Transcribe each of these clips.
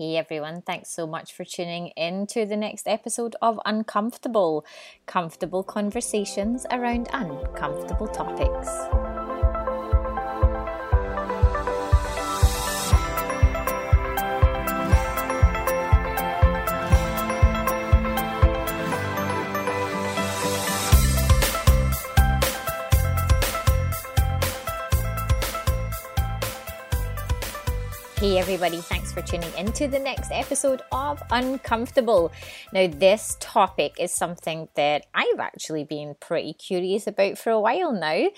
Hey everyone, thanks so much for tuning in to the next episode of Uncomfortable comfortable conversations around uncomfortable topics. Hey, everybody, thanks for tuning into the next episode of Uncomfortable. Now, this topic is something that I've actually been pretty curious about for a while now.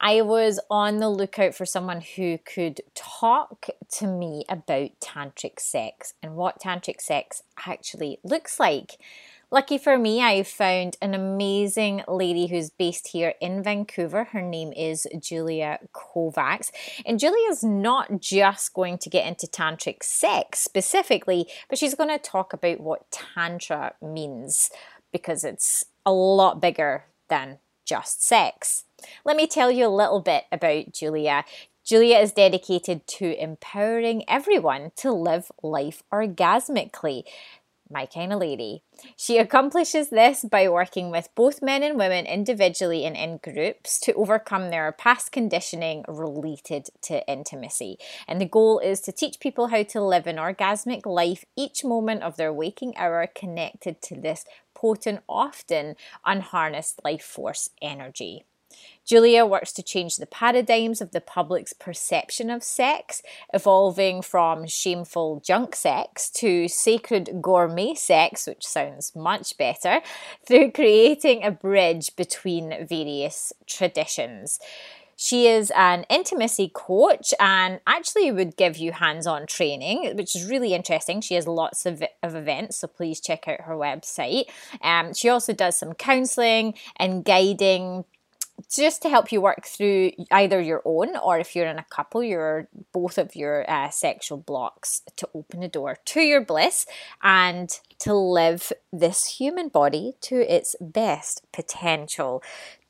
I was on the lookout for someone who could talk to me about tantric sex and what tantric sex actually looks like. Lucky for me, I found an amazing lady who's based here in Vancouver. Her name is Julia Kovacs. And Julia is not just going to get into tantric sex specifically, but she's going to talk about what Tantra means because it's a lot bigger than just sex. Let me tell you a little bit about Julia. Julia is dedicated to empowering everyone to live life orgasmically my kind of lady. She accomplishes this by working with both men and women individually and in groups to overcome their past conditioning related to intimacy. And the goal is to teach people how to live an orgasmic life each moment of their waking hour connected to this potent, often unharnessed life force energy. Julia works to change the paradigms of the public's perception of sex, evolving from shameful junk sex to sacred gourmet sex, which sounds much better, through creating a bridge between various traditions. She is an intimacy coach and actually would give you hands on training, which is really interesting. She has lots of, of events, so please check out her website. Um, she also does some counseling and guiding just to help you work through either your own or if you're in a couple, your both of your uh, sexual blocks to open the door to your bliss and to live this human body to its best potential.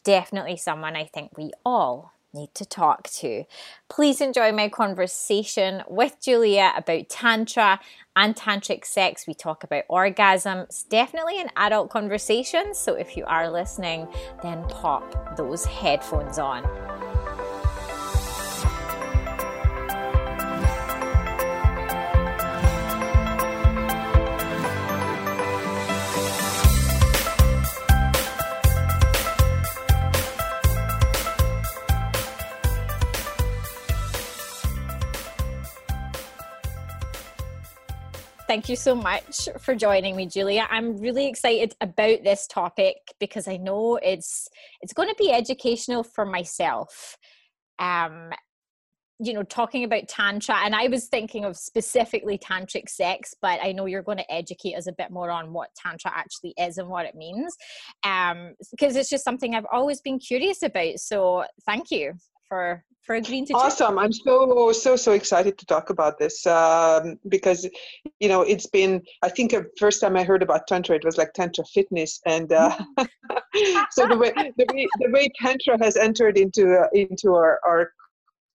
Definitely someone I think we all need to talk to. Please enjoy my conversation with Julia about Tantra and Tantric sex. We talk about orgasm. It's definitely an adult conversation, so if you are listening, then pop those headphones on. Thank you so much for joining me, Julia. I'm really excited about this topic because I know it's it's going to be educational for myself. Um, you know, talking about tantra, and I was thinking of specifically tantric sex, but I know you're going to educate us a bit more on what tantra actually is and what it means, um, because it's just something I've always been curious about. So, thank you for for agreeing to awesome. I'm so so so excited to talk about this um, because you know it's been i think the first time i heard about tantra it was like tantra fitness and uh, so the way, the way the way tantra has entered into uh, into our, our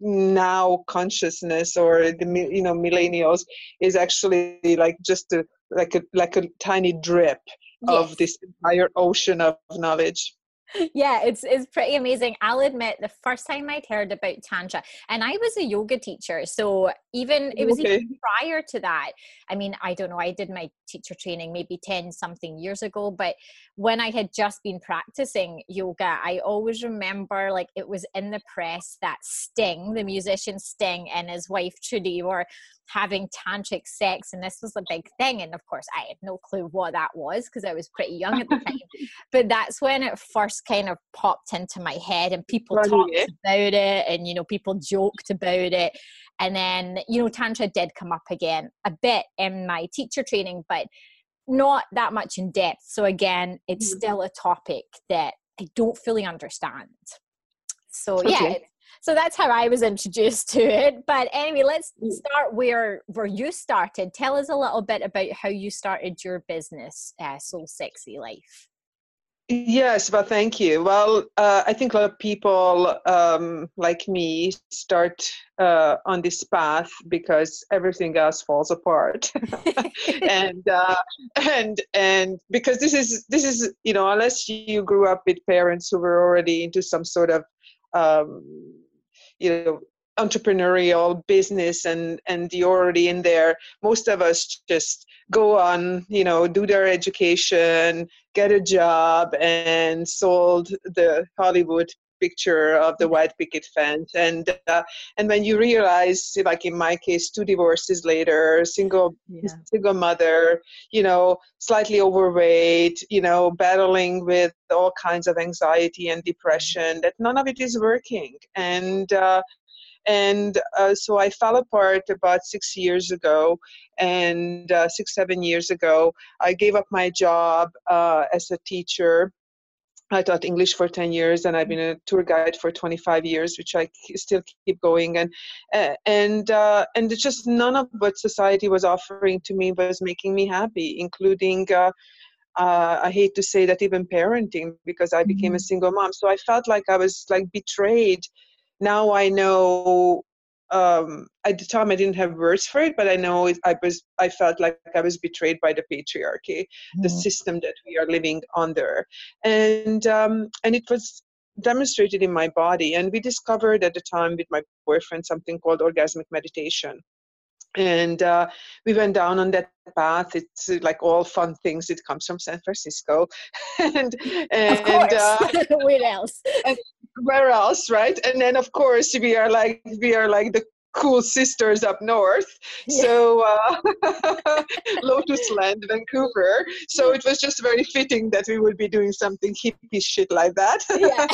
now consciousness or the you know millennials is actually like just a, like a like a tiny drip yes. of this entire ocean of knowledge yeah, it's it's pretty amazing. I'll admit the first time I'd heard about tantra, and I was a yoga teacher, so even it was okay. even prior to that. I mean, I don't know. I did my teacher training maybe ten something years ago, but when I had just been practicing yoga, I always remember like it was in the press that Sting, the musician Sting, and his wife Trudy were having tantric sex and this was a big thing and of course i had no clue what that was because i was pretty young at the time but that's when it first kind of popped into my head and people talked about it and you know people joked about it and then you know tantra did come up again a bit in my teacher training but not that much in depth so again it's mm-hmm. still a topic that i don't fully understand so okay. yeah so that's how I was introduced to it. But anyway, let's mm. start where where you started. Tell us a little bit about how you started your business, uh, Soul Sexy Life. Yes, well, thank you. Well, uh, I think a lot of people um, like me start uh, on this path because everything else falls apart, and uh, and and because this is this is you know unless you grew up with parents who were already into some sort of um, you know entrepreneurial business and and you're already in there. Most of us just go on you know do their education get a job and sold the hollywood picture of the white picket fence and uh, and when you realize like in my case two divorces later single yeah. single mother you know slightly overweight you know battling with all kinds of anxiety and depression that none of it is working and uh, and uh, so I fell apart about six years ago. And uh, six, seven years ago, I gave up my job uh, as a teacher. I taught English for 10 years and I've been a tour guide for 25 years, which I still keep going. And, and, uh, and just none of what society was offering to me was making me happy, including uh, uh, I hate to say that even parenting because I became mm-hmm. a single mom. So I felt like I was like betrayed now I know um, at the time I didn't have words for it, but I know it, I was I felt like I was betrayed by the patriarchy, mm. the system that we are living under, and um, and it was demonstrated in my body. And we discovered at the time with my boyfriend something called orgasmic meditation. And uh, we went down on that path. It's uh, like all fun things. It comes from San Francisco, and and of course. Uh, where else? And, where else right? And then of course we are like we are like the cool sisters up north. Yeah. so uh, lotus land vancouver. So it was just very fitting that we would be doing something hippie shit like that. Yeah.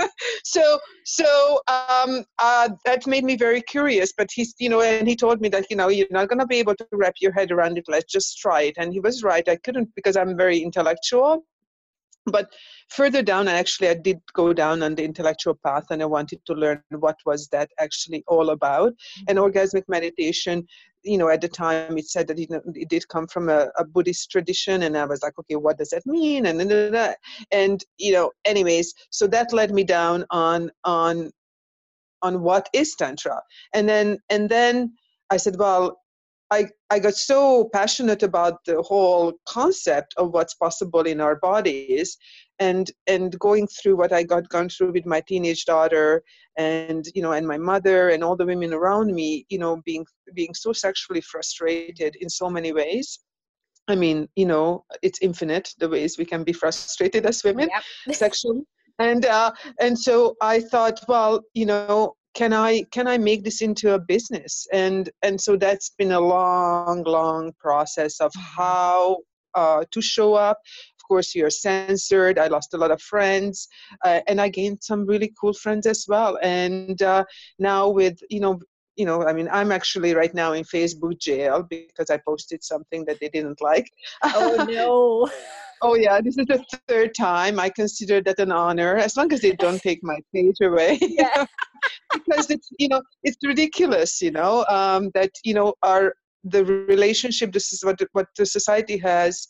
so so um, uh, that made me very curious but he's you know and he told me that you know you're not going to be able to wrap your head around it. Let's just try it. And he was right. I couldn't because i'm very intellectual but further down I actually i did go down on the intellectual path and i wanted to learn what was that actually all about. Mm-hmm. and orgasmic meditation you know at the time it said that it, it did come from a, a, buddhist tradition and i was like okay what does that mean? And and, and you know anyways so that led me down on on on what is tantra. And then and then i said well I, I got so passionate about the whole concept of what's possible in our bodies and and going through what I got gone through with my teenage daughter and you know and my mother and all the women around me you know being being so sexually frustrated in so many ways I mean you know it's infinite the ways we can be frustrated as women yep. sexually and uh, and so I thought well you know can i can i make this into a business? And and so that's been a long long process of mm-hmm. how uh, to show up. Of course you're censored. I lost a lot of friends uh, and i gained some really cool friends as well. And uh, now with you know you know i mean i'm actually right now in facebook jail because i posted something that they didn't like. Oh no. Oh yeah this is the third time. I consider that an honor as long as they don't take my page away. Yeah. because it's you know it's ridiculous you know um, that you know our the relationship this is what what the society has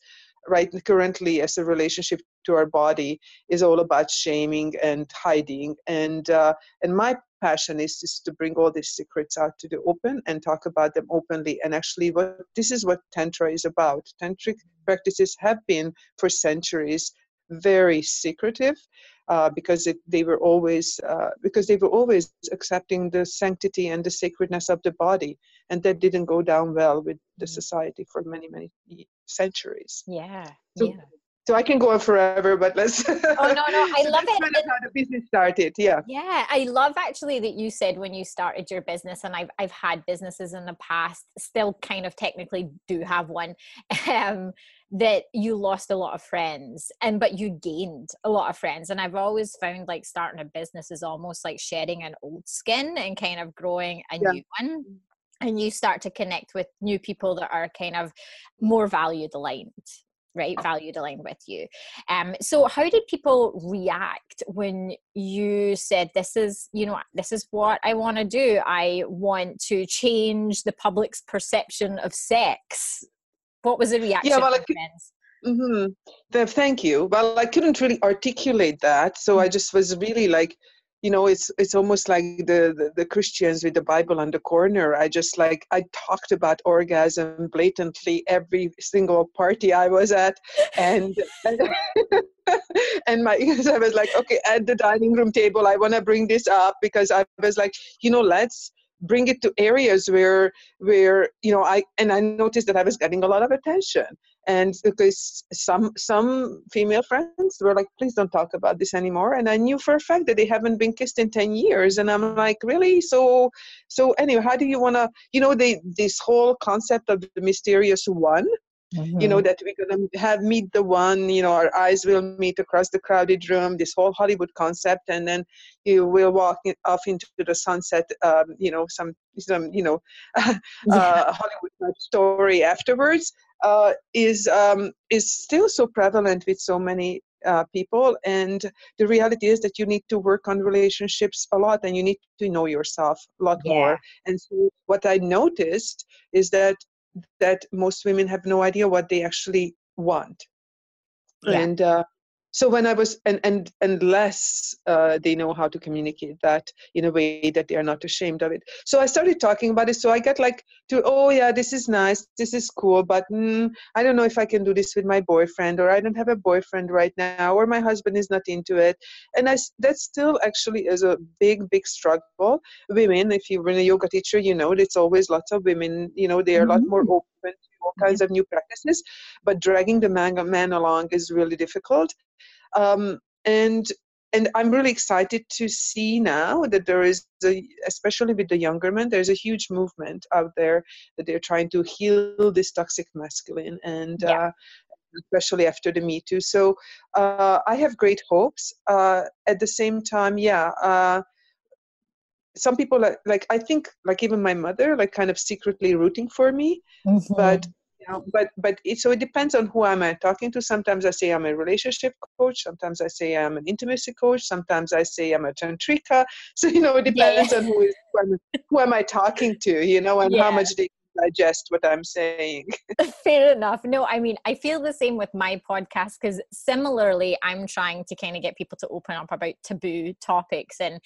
right currently as a relationship to our body is all about shaming and hiding. And uh, and my passion is just to bring all these secrets out to the open and talk about them openly. And actually what this is what tantra is about. Tantric practices have been for centuries very secretive uh, because it, they were always uh, because they were always accepting the sanctity and the sacredness of the body. And that didn't go down well with the mm. society for many many centuries. Yeah so, yeah so I can go on forever, but let's. Oh no, no, I love it. Kind of how the business started, yeah. Yeah, I love actually that you said when you started your business, and I've I've had businesses in the past, still kind of technically do have one, um, that you lost a lot of friends, and but you gained a lot of friends, and I've always found like starting a business is almost like shedding an old skin and kind of growing a yeah. new one and you start to connect with new people that are kind of more valued aligned right valued aligned with you um so how did people react when you said this is you know this is what i want to do i want to change the public's perception of sex what was the reaction yeah, well, Mm-hmm. Thank you. Well, I couldn't really articulate that, so I mm. just was really like, you know, it's it's almost like the, the, the Christians with the Bible on the corner. I just like I talked about orgasm blatantly every single party I was at, and and, and my I was like, okay, at the dining room table, I want to bring this up because I was like, you know, let's bring it to areas where where you know i and i noticed that i was getting a lot of attention. And because some some female friends were like please don't talk about this anymore. And i knew for a fact that they haven't been kissed in 10 years. And i'm like really? So so anyway how do you want to you know they this whole concept of the mysterious one Mm-hmm. you know mm-hmm. that we're going to have meet the one you know our eyes will meet across the crowded room this whole hollywood concept and then you will walk in, off into the sunset um, you know some some you know uh, yeah. hollywood story afterwards uh, is um, is still so prevalent with so many uh, people and the reality is that you need to work on relationships a lot and you need to know yourself a lot yeah. more and so what i noticed is that that most women have no idea what they actually want yeah. and uh, so when i was and and unless uh, they know how to communicate that in a way that they are not ashamed of it. So i started talking about it. So i got like to oh yeah this is nice. This is cool but mm, i don't know if i can do this with my boyfriend or i don't have a boyfriend right now or my husband is not into it. And i that still actually is a big big struggle. Women if you've been a yoga teacher you know it's always lots of women you know they are mm-hmm. a lot more mm-hmm. open to all kinds of new practices but dragging the man, man along is really difficult um, and and I'm really excited to see now that there is, a, especially with the younger men, there's a huge movement out there that they're trying to heal this toxic masculine, and yeah. uh, especially after the Me Too. So uh, I have great hopes. Uh, at the same time, yeah. Uh, some people like, like I think like even my mother like kind of secretly rooting for me, mm-hmm. but know, but but it, so it depends on who am I talking to. Sometimes I say I'm a relationship coach. Sometimes I say I'm an intimacy coach. Sometimes I say I'm a tantrika. So you know, it depends yeah. on who is who, am, who am I talking to. You know, and yeah. how much they digest what I'm saying. Fair enough. No, I mean, I feel the same with my podcast because similarly, I'm trying to kind of get people to open up about taboo topics, and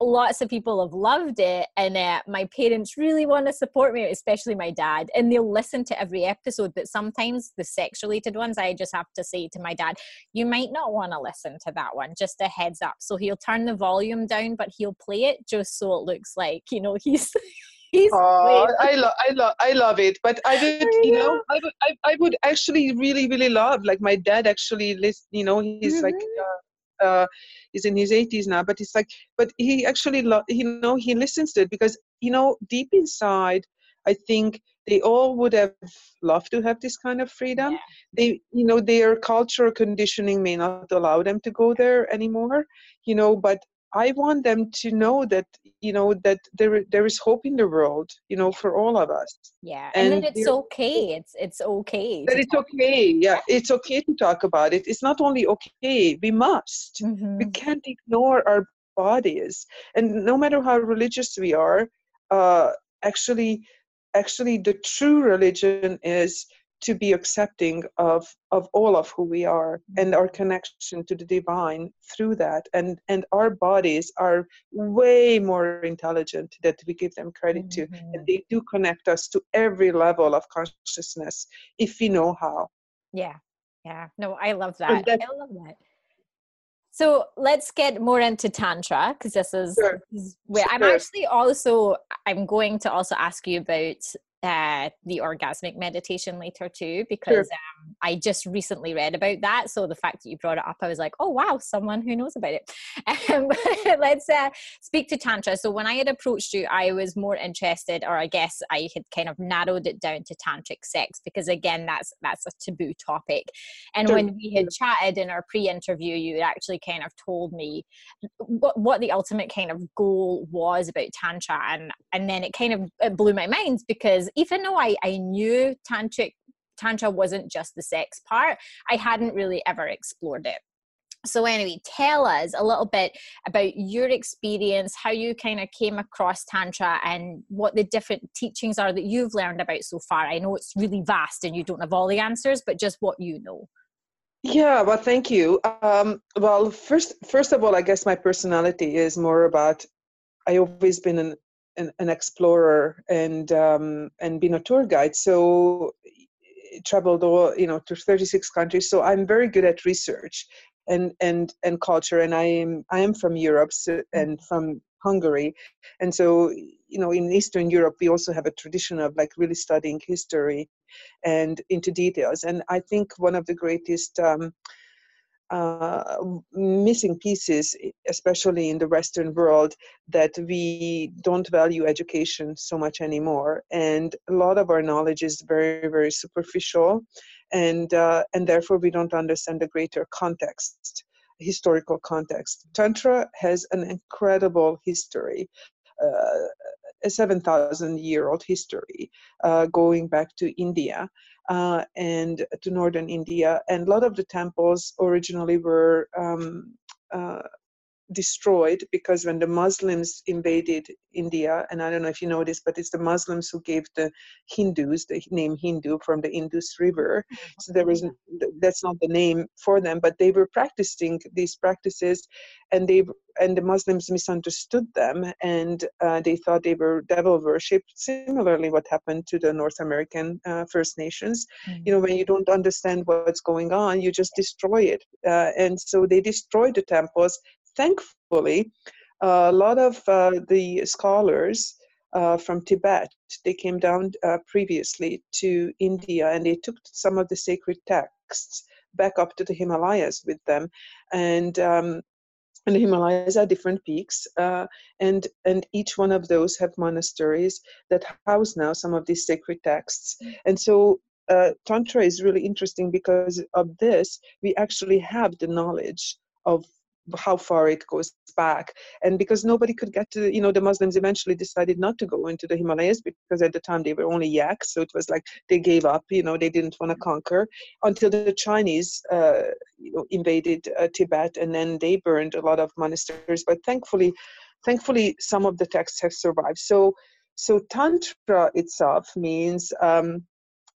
lots of people have loved it. And uh, my parents really want to support me, especially my dad, and they'll listen to every episode. But sometimes the sex related ones, I just have to say to my dad, you might not want to listen to that one, just a heads up. So he'll turn the volume down, but he'll play it just so it looks like, you know, he's. He's oh, I love, I love, I love it. But I would, you know, I would, I, I would actually really, really love. Like my dad actually, list, you know, he's mm-hmm. like, uh, uh, he's in his 80s now, but it's like, but he actually, lo- you know, he listens to it because, you know, deep inside, I think they all would have loved to have this kind of freedom. Yeah. They, you know, their cultural conditioning may not allow them to go there anymore, you know, but I want them to know that you know that there there is hope in the world, you know, for all of us. Yeah, and, and that it's okay. It's it's okay. That it's okay. Yeah, it's okay to talk about it. It's not only okay. We must. Mm-hmm. We can't ignore our bodies, and no matter how religious we are, uh, actually, actually, the true religion is to be accepting of of all of who we are and our connection to the divine through that and and our bodies are way more intelligent that we give them credit mm-hmm. to and mm-hmm. they do connect us to every level of consciousness if we know how yeah yeah no i love that i love that so let's get more into tantra because this is, sure. where sure. I'm actually also I'm going to also ask you about uh, the orgasmic meditation later too because sure. um, I just recently read about that. So the fact that you brought it up, I was like, oh wow, someone who knows about it. Um, let's uh, speak to tantra. So when I had approached you, I was more interested, or I guess I had kind of narrowed it down to tantric sex because again, that's that's a taboo topic. And sure. when we had chatted in our pre-interview, you actually kind of told me what, what the ultimate kind of goal was about tantra, and and then it kind of it blew my mind because even though I, I knew tantric tantra wasn't just the sex part, I hadn't really ever explored it. so anyway tell us a little bit about your experience how you kind of came across tantra and what the different teachings are that you've learned about so far. I know it's really vast and you don't have all the answers but just what you know. Yeah well thank you. Um, well first first of all i guess my personality is more about i always been an an, an explorer and um, and been a tour guide. So traveled all you know to 36 countries. So i'm very good at research and and and culture and i am i am from europe so, mm. and from hungary. And so you know in eastern europe we also have a tradition of like really studying history and into details. And i think one of the greatest um, uh, missing pieces, especially in the Western world, that we don't value education so much anymore. And a lot of our knowledge is very, very superficial and uh, and therefore we don't understand the greater context historical context tantra has an incredible history uh, a 7000 year old history uh, going back to india uh, and to northern india. And a lot of the temples originally were um, uh, destroyed because when the Muslims invaded India, and I don't know if you know this, but it's the Muslims who gave the Hindus the name Hindu from the Indus River. Mm-hmm. So there was that's not the name for them, but they were practicing these practices, and they and the Muslims misunderstood them, and uh, they thought they were devil worship. Similarly, what happened to the North American uh, First Nations. Mm-hmm. You know, when you don't understand what's going on, you just destroy it, uh, and so they destroyed the temples thankfully, a lot of uh, the scholars uh, from Tibet, they came down uh, previously to India and they took some of the sacred texts back up to the Himalayas with them. And um, and the Himalayas are different peaks, uh, and and each one of those have monasteries that house now some of these sacred texts. And so uh, Tantra is really interesting because of this. We actually have the knowledge of how far it goes back. And because nobody could get to you know the muslims eventually decided not to go into the himalayas because at the time they were only yaks so it was like they gave up you know they didn't want to conquer until the chinese uh, you know, invaded uh, tibet and then they burned a lot of monasteries but thankfully thankfully some of the texts have survived. So so tantra itself means um,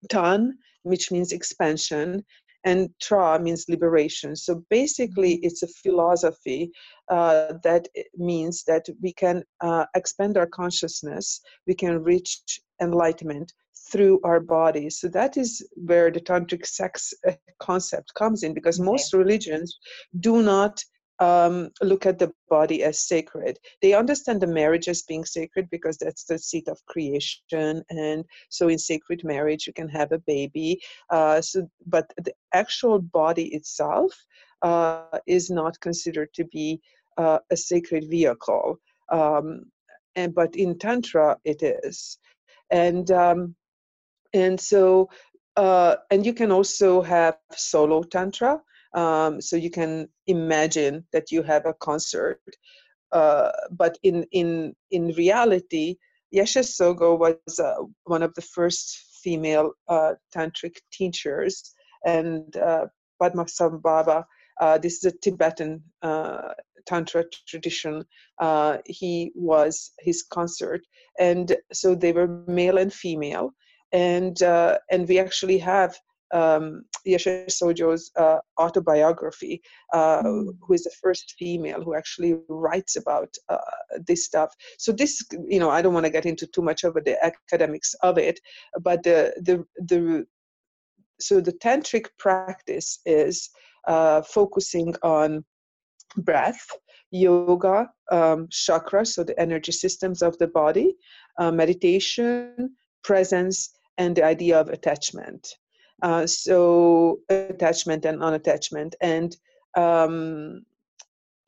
tan which means expansion and tra means liberation. So basically mm-hmm. it's a philosophy uh, that means that we can uh, expand our consciousness we can reach enlightenment through our bodies so that is where the tantric sex uh, concept comes in because most religions do not um, look at the body as sacred. They understand the marriage as being sacred because that's the seat of creation, and so in sacred marriage you can have a baby. Uh, so, but the actual body itself uh, is not considered to be uh, a sacred vehicle. Um, and but in tantra it is, and um, and so uh, and you can also have solo tantra um, so you can imagine that you have a consort. Uh, but in, in, in reality, Yeshe Tsogyal was uh, one of the first female uh, tantric teachers, and uh, Padmasambhava, uh, this is a Tibetan uh, tantra tradition. Uh, he was his consort, and so they were male and female, and and we actually have um, Tsogyal's uh, autobiography, uh, mm. who is the first female who actually writes about uh, this stuff. So this, you know, I don't want to get into too much of the academics of it, but the the the so the tantric practice is uh, focusing on breath, yoga, um, chakra, so the energy systems of the body, uh, meditation, presence, and the idea of attachment. Uh, so attachment and unattachment, and um,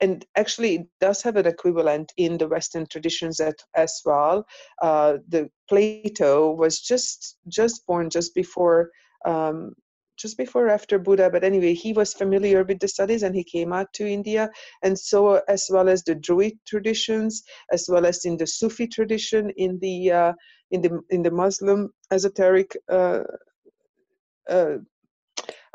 and actually it does have an equivalent in the Western traditions as well. Uh, the Plato was just just born just before. Um, just before after Buddha, but anyway, he was familiar with the studies and he came out to India. And so, as well as the Druid traditions, as well as in the Sufi tradition, in the uh, in the in the Muslim esoteric uh, uh,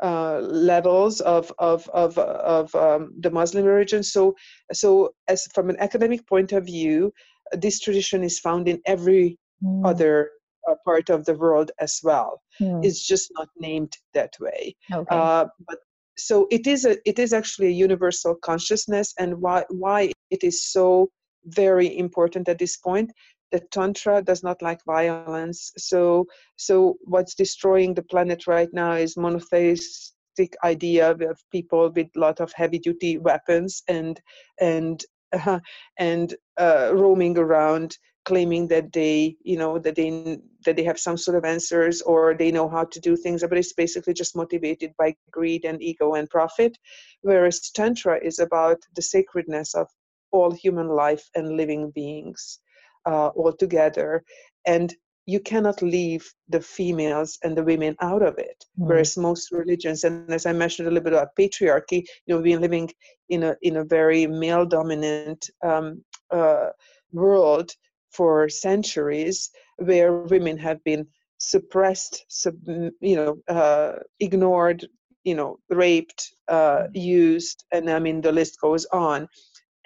uh, levels of of of, of um, the Muslim religion. So so as from an academic point of view, this tradition is found in every mm. other uh, part of the world as well. Mm. It's just not named that way. Okay. Uh, but so it is a it is actually a universal consciousness, and why why it is so very important at this point that tantra does not like violence. So so what's destroying the planet right now is monotheistic idea of people with a lot of heavy duty weapons and and uh, and uh, roaming around claiming that they you know that they that they have some sort of answers or they know how to do things but it's basically just motivated by greed and ego and profit. Whereas tantra is about the sacredness of all human life and living beings uh, altogether and you cannot leave the females and the women out of it mm. whereas most religions and as i mentioned a little bit about patriarchy you know we've been living in a in a very male dominant um, uh, world for centuries where women have been suppressed sub, you know uh, ignored you know raped uh, mm. used and i mean the list goes on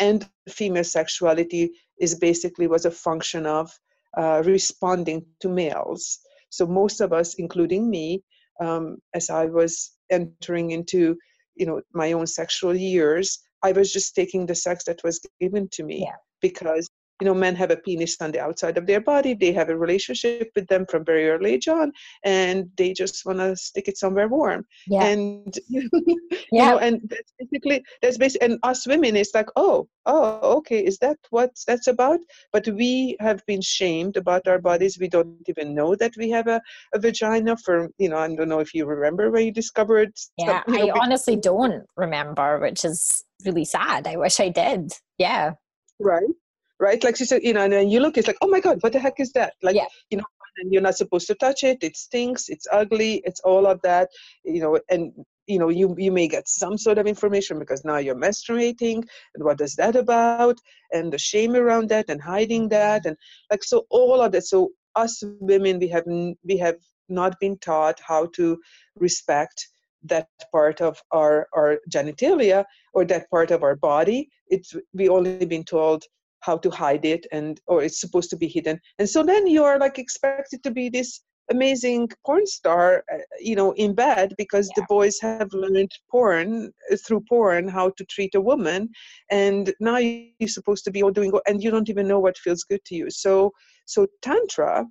and female sexuality is basically was a function of uh, responding to males. So most of us, including me, um, as I was entering into, you know, my own sexual years, I was just taking the sex that was given to me yeah. because you know men have a penis on the outside of their body they have a relationship with them from very early age on and they just want to stick it somewhere warm. Yeah. and you know and that's basically that's basically and us women it's like oh oh okay is that what that's about? But we have been shamed about our bodies. We don't even know that we have a, a vagina for you know i don't know if you remember where you discovered yeah you know, i honestly don't remember which is really sad. I wish i did. Yeah. Right right? Like she said, you know, and then you look, it's like, oh my God, what the heck is that? Like, yeah. you know, and you're not supposed to touch it. It stinks. It's ugly. It's all of that, you know, and you know you you may get some sort of information because now you're menstruating and what is that about and the shame around that and hiding that and like so all of that so us women we have we have not been taught how to respect that part of our our genitalia or that part of our body it's we only been told how to hide it and or it's supposed to be hidden and so then you're like expected to be this amazing porn star uh, you know in bed because yeah. the boys have learned porn uh, through porn how to treat a woman and now you're supposed to be all doing and you don't even know what feels good to you so so tantra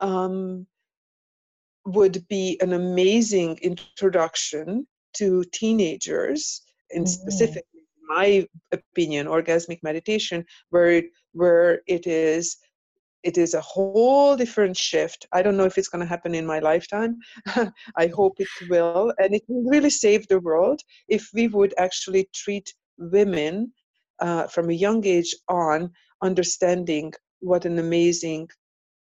um, would be an amazing introduction to teenagers and mm-hmm. specifically my opinion, orgasmic meditation, where it, where it is it is a whole different shift. I don't know if it's going to happen in my lifetime. I hope it will, and it will really save the world if we would actually treat women uh, from a young age on understanding what an amazing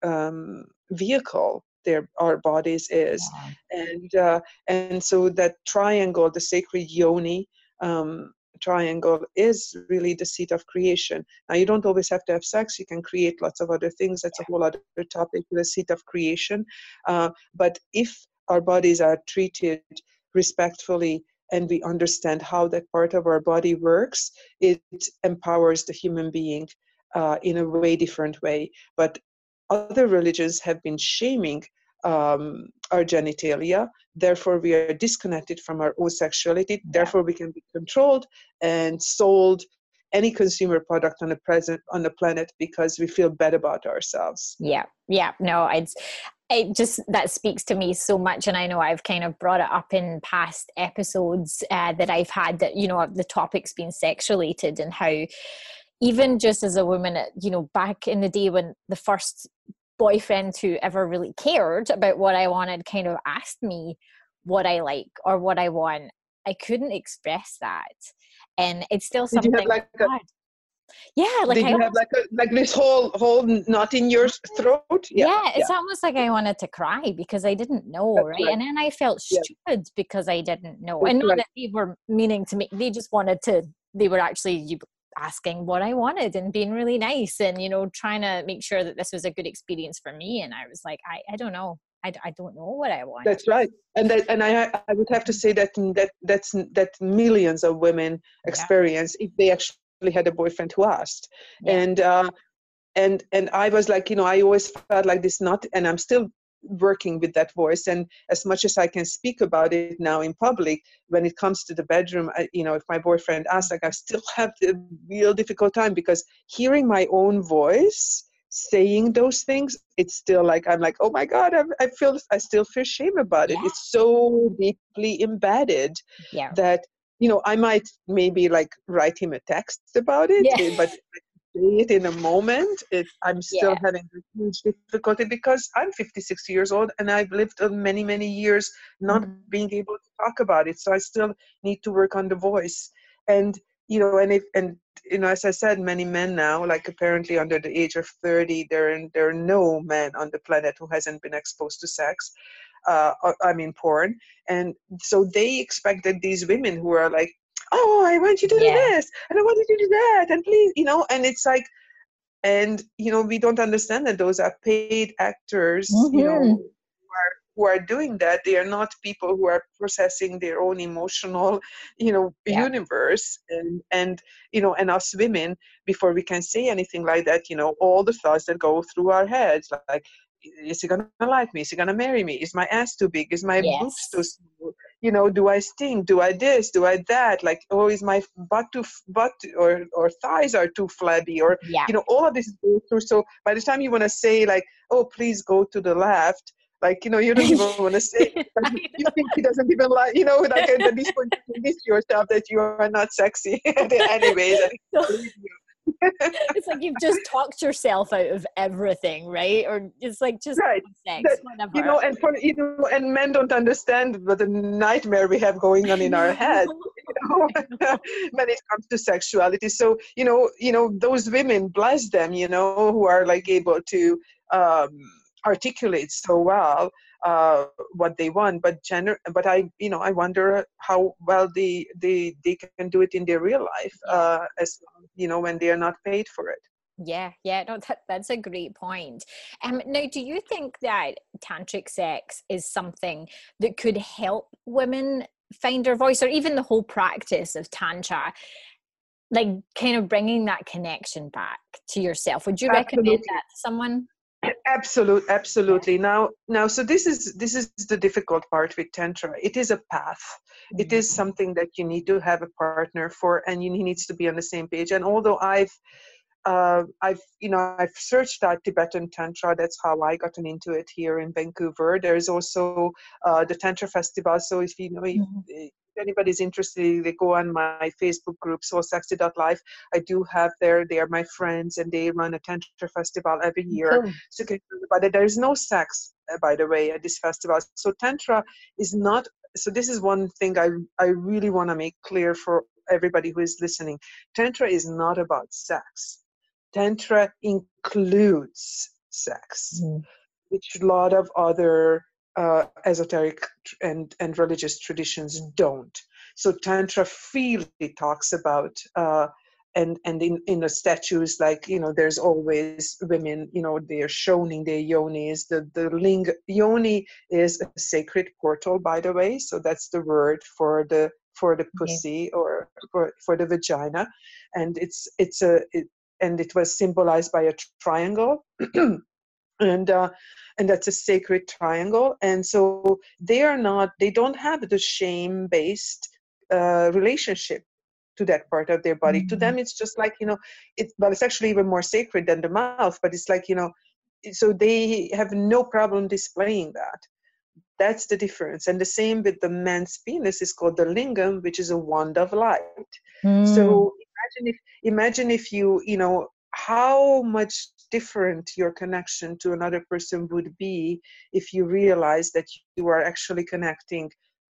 um, vehicle their our bodies is, and uh, and so that triangle, the sacred yoni. Um, triangle is really the seat of creation. Now, you don't always have to have sex, you can create lots of other things. That's a whole other topic, the seat of creation. Uh, but if our bodies are treated respectfully and we understand how that part of our body works, it empowers the human being uh, in a way different way. But other religions have been shaming um, our genitalia. Therefore, we are disconnected from our own sexuality. Therefore, we can be controlled and sold any consumer product on the present on the planet because we feel bad about ourselves. Yeah, yeah. No, it's it just that speaks to me so much and i know i've kind of brought it up in past episodes uh, that i've had that you know the topic's been sexualated and how even just as a woman you know back in the day when the first boyfriend who ever really cared about what I wanted kind of asked me what I like or what I want, I couldn't express that. And it's still something. like a, yeah, like did I you have like a, like this whole whole knot in your throat? Yeah, yeah it's yeah. almost like I wanted to cry because I didn't know, right? right? And then I felt stupid because I didn't know. That's and not right. that they were meaning to make; they just wanted to. They were actually asking what I wanted and being really nice and you know trying to make sure that this was a good experience for me and I was like I I don't know I, I don't know what I want. That's right, and that, and I I would have to say that that that's that millions of women experience yeah. if they actually had a boyfriend who asked, yeah. and uh, and and I was like, you know, I always felt like this not, and I'm still working with that voice and as much as i can speak about it now in public when it comes to the bedroom I, you know if my boyfriend asks like i still have a real difficult time because hearing my own voice saying those things it's still like i'm like oh my god i, I feel i still feel shame about it yeah. it's so deeply embedded yeah. that you know i might maybe like write him a text about it yeah. Eh, but it in a moment it, i'm still yeah. having a huge difficulty because i'm 56 years old and i've lived many many years not mm-hmm. being able to talk about it so i still need to work on the voice and you know, and if and you know, as I said, many men now, like apparently under the age of thirty, there there are no men on the planet who hasn't been exposed to sex. Uh, I mean, porn, and so they expect that these women who are like, "Oh, I want you to yeah. do this, and I want you to do that, and please," you know, and it's like, and you know, we don't understand that those are paid actors, mm-hmm. you know, mm-hmm who are doing that they are not people who are processing their own emotional you know yeah. universe and and you know and us women before we can say anything like that you know all the thoughts that go through our heads like is he gonna like me is he gonna marry me is my ass too big is my yes. boobs too small you know do i stink do i this? Do i that? Like oh is my butt too butt or or thighs are too flabby or yeah. you know all of this goes through so by the time you want to say like oh please go to the left like, you know, you don't even want to say, you think he doesn't even like, you know, like at this point, you convince yourself that you are not sexy. Anyways, it's like you've just talked yourself out of everything, right? Or it's like just right. sex, that, whatever. You know, and for you know, and men don't understand what the nightmare we have going on in our head you know, when it comes to sexuality. So you know, you know, those women, bless them, you know, who are like able to. Um, articulate so well uh, what they want but gener- but i you know i wonder how well they they they can do it in their real life uh, as you know when they are not paid for it. Yeah yeah no that, that's a great point. Um now do you think that tantric sex is something that could help women find their voice or even the whole practice of tantra like kind of bringing that connection back to yourself? Would you Absolutely. recommend that to someone absolutely absolutely now now so this is this is the difficult part with tantra it is a path mm-hmm. it is mm-hmm. something that you need to have a partner for and you needs to be on the same page and although i've uh, I've you know I've searched out Tibetan Tantra. That's how I gotten into it here in Vancouver. There's also uh, the Tantra Festival. So if you know mm-hmm. if, anybody's interested, they go on my Facebook group, soulsexy.life. I do have there, they are my friends, and they run a Tantra festival every year. So, but there is no sex, uh, by the way, at this festival. So, Tantra is not, so this is one thing I, I really want to make clear for everybody who is listening. Tantra is not about sex. Tantra includes sex, mm. which a lot of other uh, esoteric and, and religious traditions don't. So Tantra freely talks about, uh, and, and in, in the statues, like, you know, there's always women, you know, they're shoning their yonis. The, the ling, yoni is a sacred portal, by the way. So that's the word for the for the pussy or for, for the vagina and it's it's a it, and it was symbolized by a triangle and uh, and that's a sacred triangle. And so they are not they don't have the shame based uh, relationship to that part of their body. Mm-hmm. to them it's just like you know it well it's actually even more sacred than the mouth but it's like you know so they have no problem displaying that. That's the difference. And the same with the man's penis is called the lingam which is a wand of light. Mm. so imagine if imagine if you you know how much different your connection to another person would be if you realize that you are actually connecting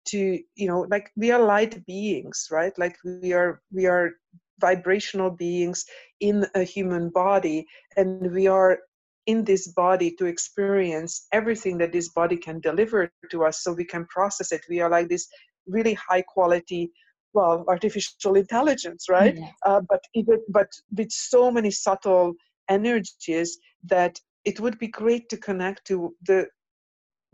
to you know like we are light beings right? Like we are we are vibrational beings in a human body and we are in this body to experience everything that this body can deliver to us so we can process it. We are like this really high quality well artificial intelligence right yeah. uh, but even but with so many subtle energies that it would be great to connect to the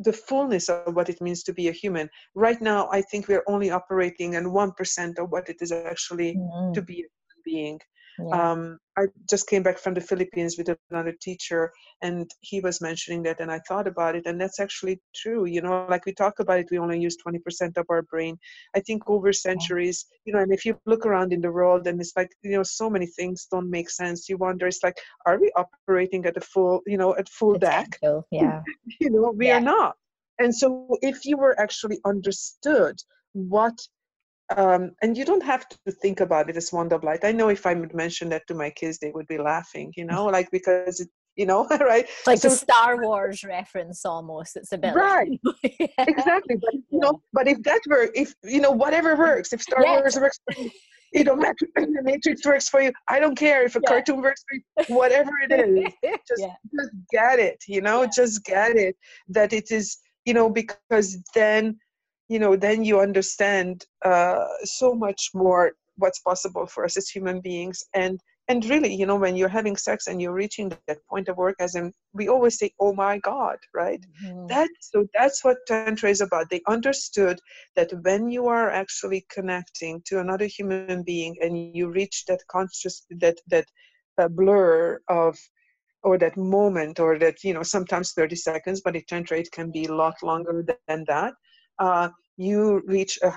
the fullness of what it means to be a human right now i think we're only operating in 1% of what it is actually mm-hmm. to be a human being yeah. Um, I just came back from the Philippines with another teacher, and he was mentioning that, and I thought about it, and that's actually true. You know, like we talk about it, we only use 20% of our brain. I think over centuries, you know, and if you look around in the world, and it's like, you know, so many things don't make sense. You wonder, it's like, are we operating at a full, you know, at full deck? Yeah. you know, we yeah. are not. And so, if you were actually understood what um, and you don't have to think about it as wonder of light. I know if I would mention that to my kids, they would be laughing, you know, like because it, you know, right? Like so, the Star Wars reference almost. It's a bit right, yeah. exactly. But you know, but if that works, if you know, whatever works, if Star yeah. Wars works, you know, the Matrix works for you. I don't care if a yeah. cartoon works for you. Whatever it is, just just get it. You know, just get it that it is. You know, because then you know then you understand uh, so much more what's possible for us as human beings. And and really you know when you're having sex and you're reaching that point of orgasm we always say oh my god right? Mm-hmm. that so that's what tantra is about. They understood that when you are actually connecting to another human being and you reach that conscious that that uh, blur of or that moment or that you know sometimes 30 seconds but in tantra it can be a lot longer than that uh, you reach a,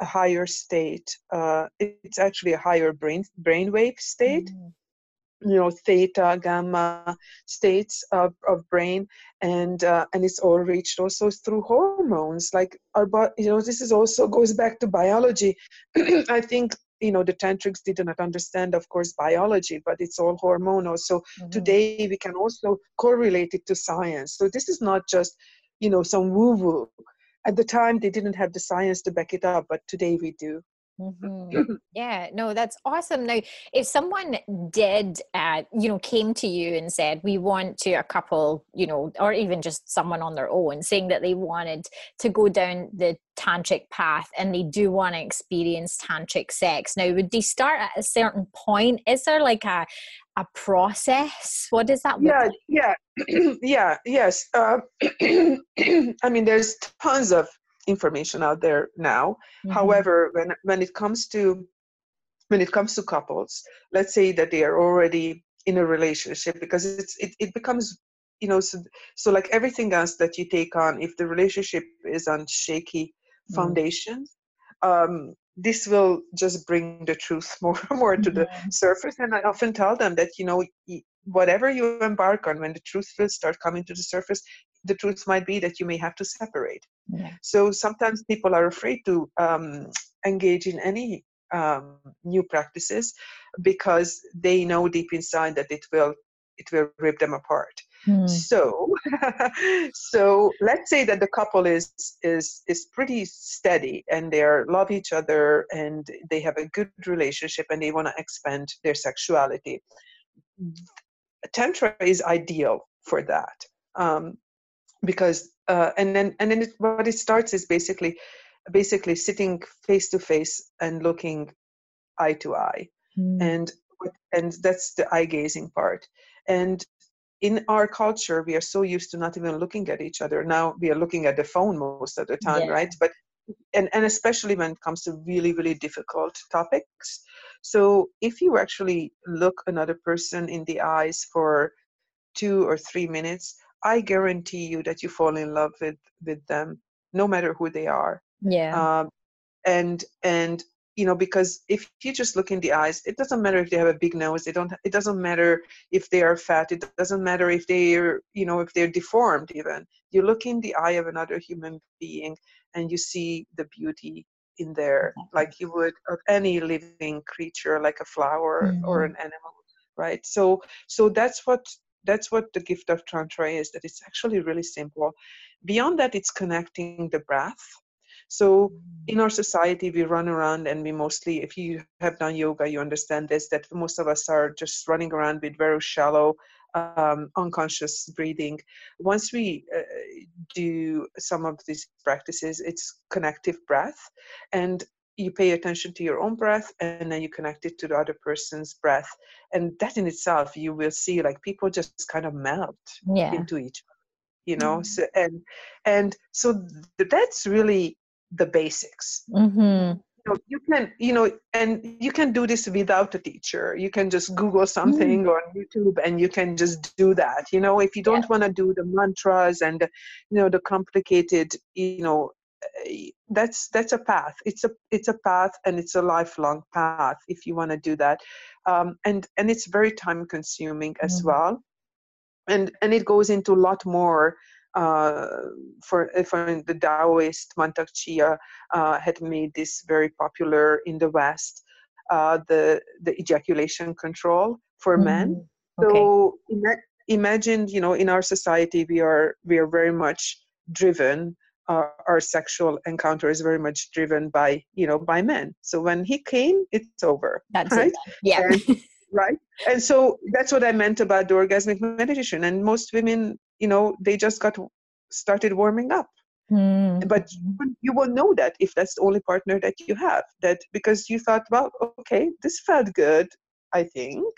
a higher state. Uh, it's actually a higher brain brainwave state. Mm. You know, theta, gamma states of, of brain, and uh, and it's all reached also through hormones. Like our body, you know, this is also goes back to biology. I think you know the tantrics did not understand of course biology but it's all hormonal so mm-hmm. today we can also correlate it to science so this is not just you know some woo woo at the time they didn't have the science to back it up but today we do mm-hmm. yeah no that's awesome now if someone did uh, you know came to you and said we want to a couple you know or even just someone on their own saying that they wanted to go down the tantric path and they do want to experience tantric sex now would they start at a certain point is there like a a process what does that yeah like? yeah yeah yes uh, i mean there's tons of information out there now mm-hmm. however when when it comes to when it comes to couples let's say that they are already in a relationship because it's it, it becomes you know so, so like everything else that you take on if the relationship is on shaky mm-hmm. foundations um, this will just bring the truth more and more to the mm-hmm. surface and i often tell them that you know whatever you embark on when the truth will start coming to the surface the truth might be that you may have to separate yeah. so sometimes people are afraid to um, engage in any um, new practices because they know deep inside that it will it will rip them apart Hmm. So, so let's say that the couple is is is pretty steady and they love each other and they have a good relationship and they want to expand their sexuality. Tantra is ideal for that um, because uh, and then and then it, what it starts is basically basically sitting face to face and looking eye to eye. Hmm. and and that's the eye gazing part. And in our culture we are so used to not even looking at each other. Now we are looking at the phone most of the time yeah. right? But and, and especially when it comes to really really difficult topics. So if you actually look another person in the eyes for two or three minutes i guarantee you that you fall in love with with them no matter who they are. Yeah. Um, and and you know because if you just look in the eyes it doesn't matter if they have a big nose they don't it doesn't matter if they are fat it doesn't matter if they're you know if they're deformed even. You look in the eye of another human being and you see the beauty in there like you would of any living creature like a flower mm-hmm. or an animal right? So so that's what that's what the gift of tantra is that it's actually really simple beyond that it's connecting the breath so in our society, we run around and we mostly, if you have done yoga, you understand this, that most of us are just running around with very shallow, um, unconscious breathing. Once we uh, do some of these practices, it's connective breath. And you pay attention to your own breath and then you connect it to the other person's breath. And that in itself, you will see like people just kind of melt yeah. into each other you know mm-hmm. so, and and so th- that's really the basics mm-hmm. you, know, you can you know and you can do this without a teacher you can just google something mm. on youtube and you can just do that you know if you don't yeah. want to do the mantras and you know the complicated you know that's that's a path it's a it's a path and it's a lifelong path if you want to do that um, and and it's very time consuming as mm. well and and it goes into a lot more uh, for, for the Taoist Mantak Chia uh, had made this very popular in the West, uh, the the ejaculation control for mm-hmm. men. Okay. So ima- imagine, you know, in our society, we are we are very much driven. Uh, our sexual encounter is very much driven by, you know, by men. So when he came, it's over. That's right? it. Yeah. And, right. And so that's what I meant about the orgasmic meditation. And most women you know they just got started warming up mm. but you will know that if that's the only partner that you have that because you thought well okay this felt good i think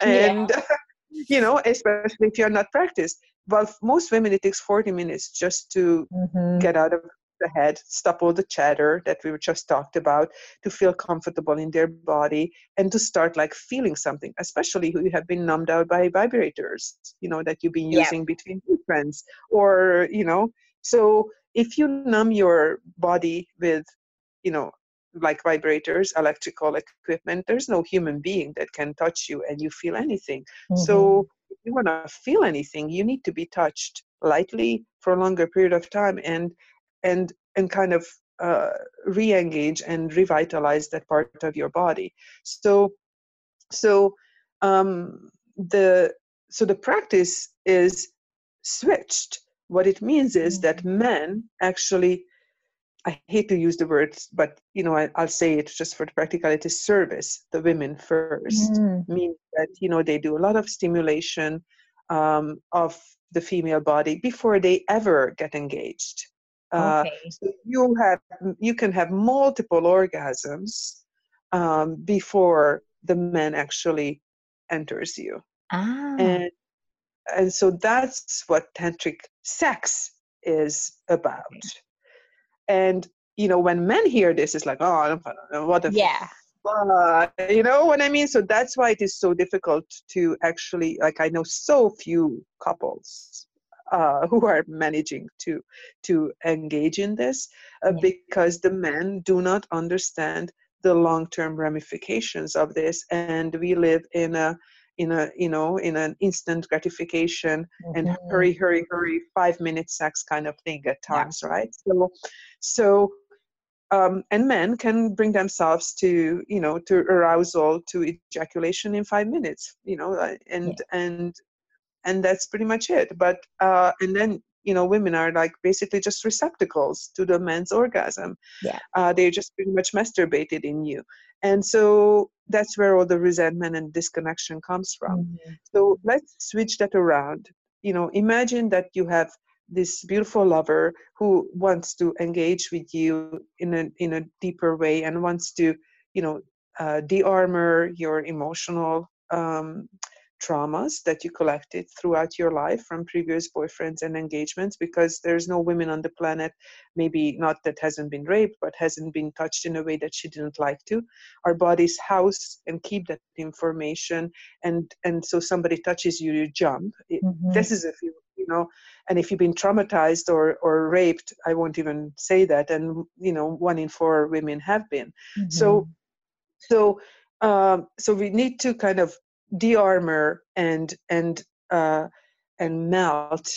and yeah. you know especially if you're not practiced well most women it takes 40 minutes just to mm-hmm. get out of the head, stop all the chatter that we just talked about, to feel comfortable in their body, and to start like feeling something, especially who have been numbed out by vibrators, you know, that you've been using yeah. between friends, or you know, so if you numb your body with, you know, like vibrators, electrical equipment, there's no human being that can touch you and you feel anything. Mm-hmm. So if you want to feel anything, you need to be touched lightly for a longer period of time and and and kind of uh, re-engage and revitalize that part of your body so so um, the so the practice is switched what it means is that mm-hmm. men actually i hate to use the words but you know I, will say it just for the practicality service the women 1st mm. means that you know they do a lot of stimulation um, of the female body before they ever get engaged uh, okay. so you have you can have multiple orgasms um, before the man actually enters you. Ah. And and so that's what tantric sex is about. Okay. And you know, when men hear this, it's like, oh, what the yeah. Uh, you know what I mean? So that's why it is so difficult to actually, like, I know so few couples uh, who are managing to to engage in this uh, yeah. because the men do not understand the long-term ramifications of this and we live in a in a you know in an instant gratification mm-hmm. and hurry hurry hurry five minute sex kind of thing at times yeah. right so so um, and men can bring themselves to you know to arousal to ejaculation in five minutes you know uh, and yeah. and and that's pretty much it but uh and then you know women are like basically just receptacles to the man's orgasm. Yeah. Uh, they're just pretty much masturbated in you. And so that's where all the resentment and disconnection comes from. Mm-hmm. so let's switch that around. You know imagine that you have this beautiful lover who wants to engage with you in a in a deeper way and wants to you know uh, de-armor your emotional um, traumas that you collected throughout your life from previous boyfriends and engagements because there's no women on the planet maybe not that hasn't been raped but hasn't been touched in a way that she didn't like to our bodies house and keep that information and and so somebody touches you you jump mm-hmm. this is if you you know and if you've been traumatized or or raped i won't even say that and you know one in four women have been mm-hmm. so so um, so we need to kind of de-armor and and uh, and melt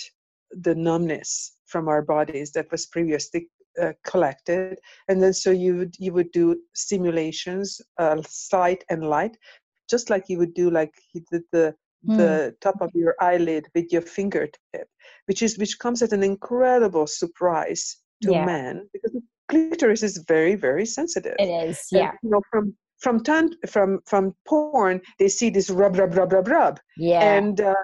the numbness from our bodies that was previously uh, collected and then so you would you would do simulations uh, slight and light just like you would do like the the, mm. the top of your eyelid with your fingertip which is which comes as an incredible surprise to yeah. men because the clitoris is very very sensitive it is yeah and, you know from from from from porn they see this rub rub rub rub rub. Yeah. And uh,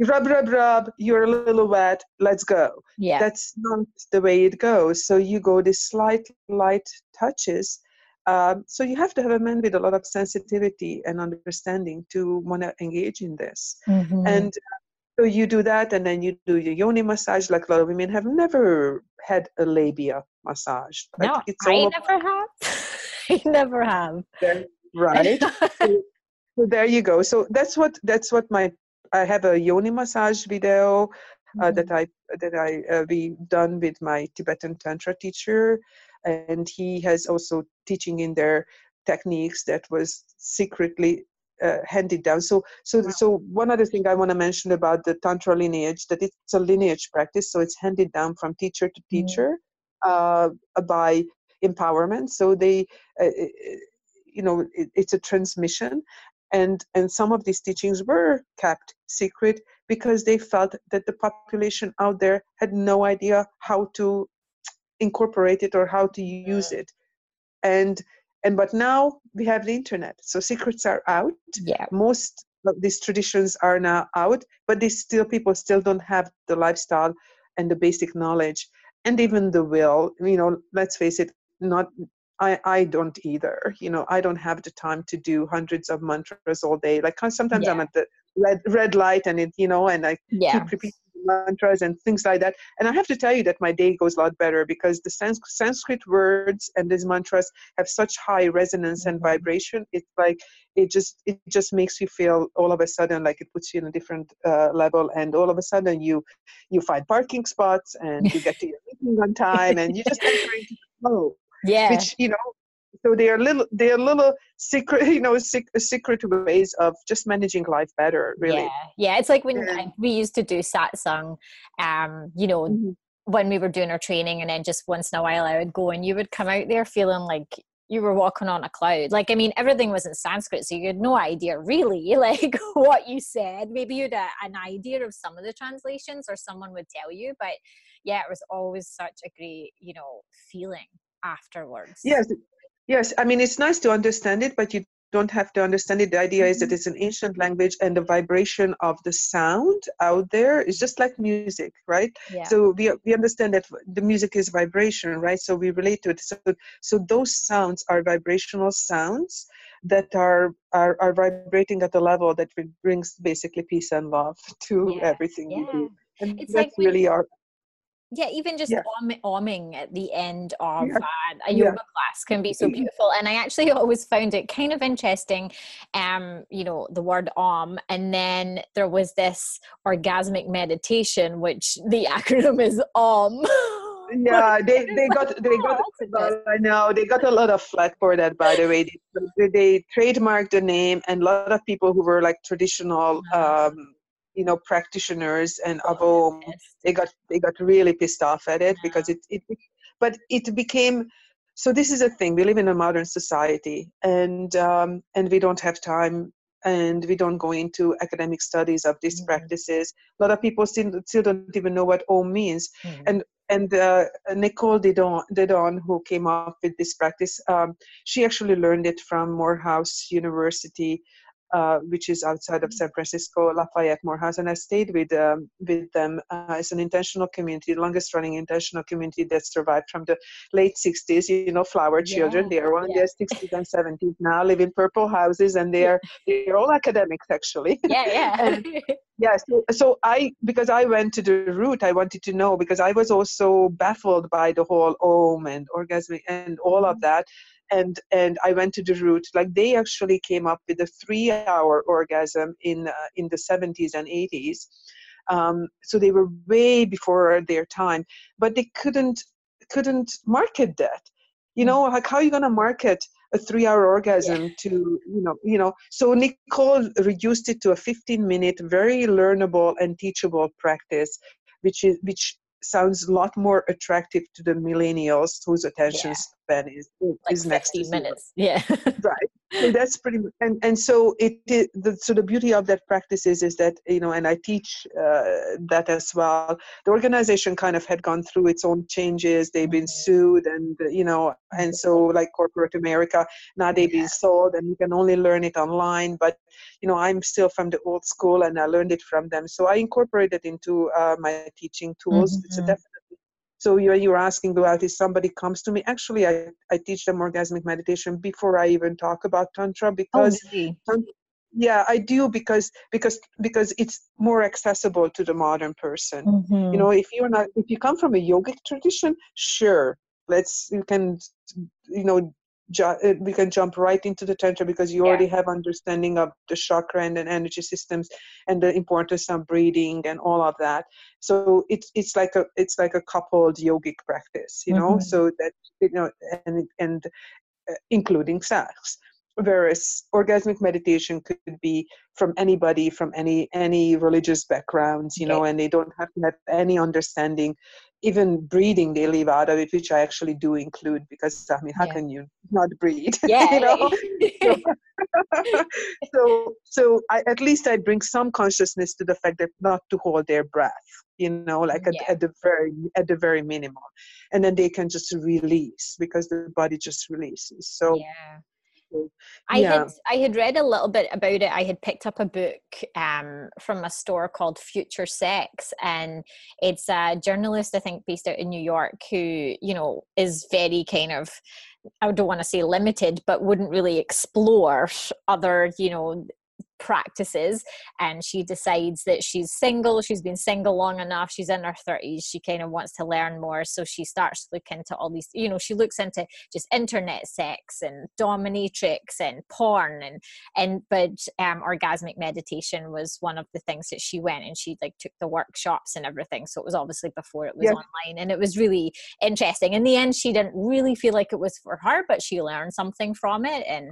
rub rub rub you're a little wet let's go. Yeah. That's not the way it goes. So you go this slight light touches um, so you have to have a man with a lot of sensitivity and understanding to want to engage in this. Mm-hmm. and so you do that and then you do your yoni massage like a lot of women have never had a labia massage. No i, I never have i never have right so, so there you go so that's what that's what my i have a yoni massage video uh, mm-hmm. that i that i uh, be done with my tibetan tantra teacher and he has also teaching in there techniques that was secretly uh, handed down. So, so, so one other thing I want to mention about the tantra lineage that it's a lineage practice, so it's handed down from teacher to mm-hmm. teacher uh, by empowerment. So they, uh, uh, you know, it, it's a transmission, and and some of these teachings were kept secret because they felt that the population out there had no idea how to incorporate it or how to use it, and and but now we have the internet. So secrets are out. Yeah. Most of these traditions are now out but they still people still don't have the lifestyle and the basic knowledge and even the will. You know let's face it not I, I don't either. You know, I don't have the time to do hundreds of mantras all day. Like sometimes yeah. I'm at the red red light and it, you know, and I yeah. keep repeating mantras and things like that. And I have to tell you that my day goes a lot better because the Sans- Sanskrit words and these mantras have such high resonance and mm-hmm. vibration. It's like it just it just makes you feel all of a sudden like it puts you in a different uh, level, and all of a sudden you you find parking spots and you get to your meeting on time, and you just enter into the flow. Yeah, which you know so they are little they are little secret you know secret ways of just managing life better really. Yeah. Yeah it's like when yeah. we used to do satsang um you know mm-hmm. when we were doing our training and then just once in a while i would go and you would come out there feeling like you were walking on a cloud. Like i mean everything was in sanskrit so you had no idea really like what you said. Maybe you had a, an idea of some of the translations or someone would tell you but yeah it was always such a great you know feeling afterwards yes Yes, I mean, it's nice to understand it, but you don't have to understand it. The idea mm-hmm. is that mm-hmm. it's an ancient language and the vibration of the sound out there is just like music, right? Yeah. So we, we understand that the music is vibration, right? So we relate to it. So, so those sounds are vibrational sounds that are, are, are vibrating at a level that brings basically peace and love to yeah. everything yeah. we do. And it's that's like really our yeah even just yeah. om- at the end of yeah. uh, a yoga yeah. class can be so beautiful and i actually always found it kind of interesting um you know the word om and then there was this orgasmic meditation which the acronym is om yeah they, they got they got i know they got a lot of flack for that by the way they, they trademarked the name and a lot of people who were like traditional uh-huh. um you know practitioners and oh, Avo they got they got really pissed off at it because it, it but it became so this is a thing we live in a modern society and um, and we don't have time and we don't go into academic studies of these mm-hmm. practices a lot of people still, still don't even know what om means mm-hmm. and and uh, Nicole Daedone, Daedone, who came up with this practice, um, she actually learned it from Morehouse University uh, which is outside of mm. San Francisco, Lafayette Morehouse, and I stayed with um, with them uh, as an intentional community, the longest running intentional community that survived from the late 60s. You know, flower yeah. children. They are all in yeah. their 60s and 70s now, live in purple houses, and they are they're all academics actually. Yeah, yeah. and, yeah, so, so I because I went to the root, I wanted to know because I was also baffled by the whole om and orgasm and all of mm-hmm. that and and I went to the root. Like they actually came up with a three-hour orgasm in uh, in the 70s and 80s. Um, so they were way before their time, but they couldn't couldn't market that. You know, like how are you gonna market a three-hour orgasm yeah. to you know you know? So Nicole reduced it to a 15-minute, very learnable and teachable practice, which is which sounds a lot more attractive to the millennials whose attention yeah. span is, is like next to minutes. Yeah. right that's pretty much, and and so it the, so the beauty of that practice is is that you know and i teach uh, that as well. The organization kind of had gone through its own changes. They've been mm-hmm. sued and you know and so like corporate america now they've been sold and you can only learn it online. But you know i'm still from the old school and i learned it from them. So i incorporated into uh, my teaching tools. Mm-hmm. it's a definite so you you were asking about if somebody comes to me. Actually, I, I teach them orgasmic meditation before I even talk about tantra because oh, really? tantra, yeah i do because because because it's more accessible to the modern person Mhm. you know if you're not if you come from a yogic tradition sure let's you can you know ju- uh, we can jump right into the tantra because you Yeah. already have understanding of the chakra and the energy systems and the importance of breathing and all of that so it's it's like a it's like a coupled yogic practice you know Mhm. so that you know and and uh, including sex whereas orgasmic meditation could be from anybody from any any religious backgrounds you know and they don't have to have any understanding even breathing they leave out of it which i actually do include because i mean how Yeah. can you not breathe Yeah. you know so so I, at least i bring some consciousness to the fact that not to hold their breath you know like at, Yeah. at the very at the very minimum and then they can just release because the body just releases so yeah. I yeah. had I had read a little bit about it. I had picked up a book um, from a store called Future Sex, and it's a journalist I think based out in New York who you know is very kind of I don't want to say limited, but wouldn't really explore other you know practices and she decides that she's single she's been single long enough she's in her 30s she kind of wants to learn more so she starts looking to look into all these you know she looks into just internet sex and dominatrix and porn and and but um orgasmic meditation was one of the things that she went and she like took the workshops and everything so it was obviously before it was Yes. online and it was really interesting in the end she didn't really feel like it was for her but she learned something from it and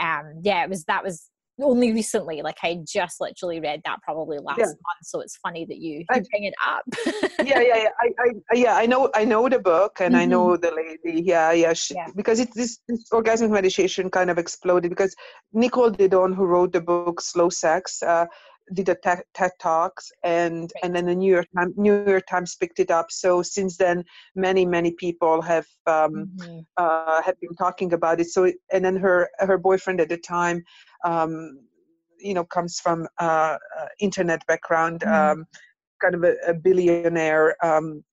um yeah it was that was only recently like i just literally read that probably last Yeah. month so it's funny that you, I- bring it up yeah yeah yeah I, I yeah i know i know the book and i Mhm. know the lady yeah yeah, she, Yeah. because it's this, this orgasmic meditation kind of exploded because nicole Daedone who wrote the book slow sex uh, did a TED, TED talks and Right. and then the new york times new york times picked it up so since then many many people have um, Mhm. uh, had been talking about it. So, and then her her boyfriend at the time, um, you know, comes from uh, uh, internet background, Mhm. um, kind of a, a billionaire, um,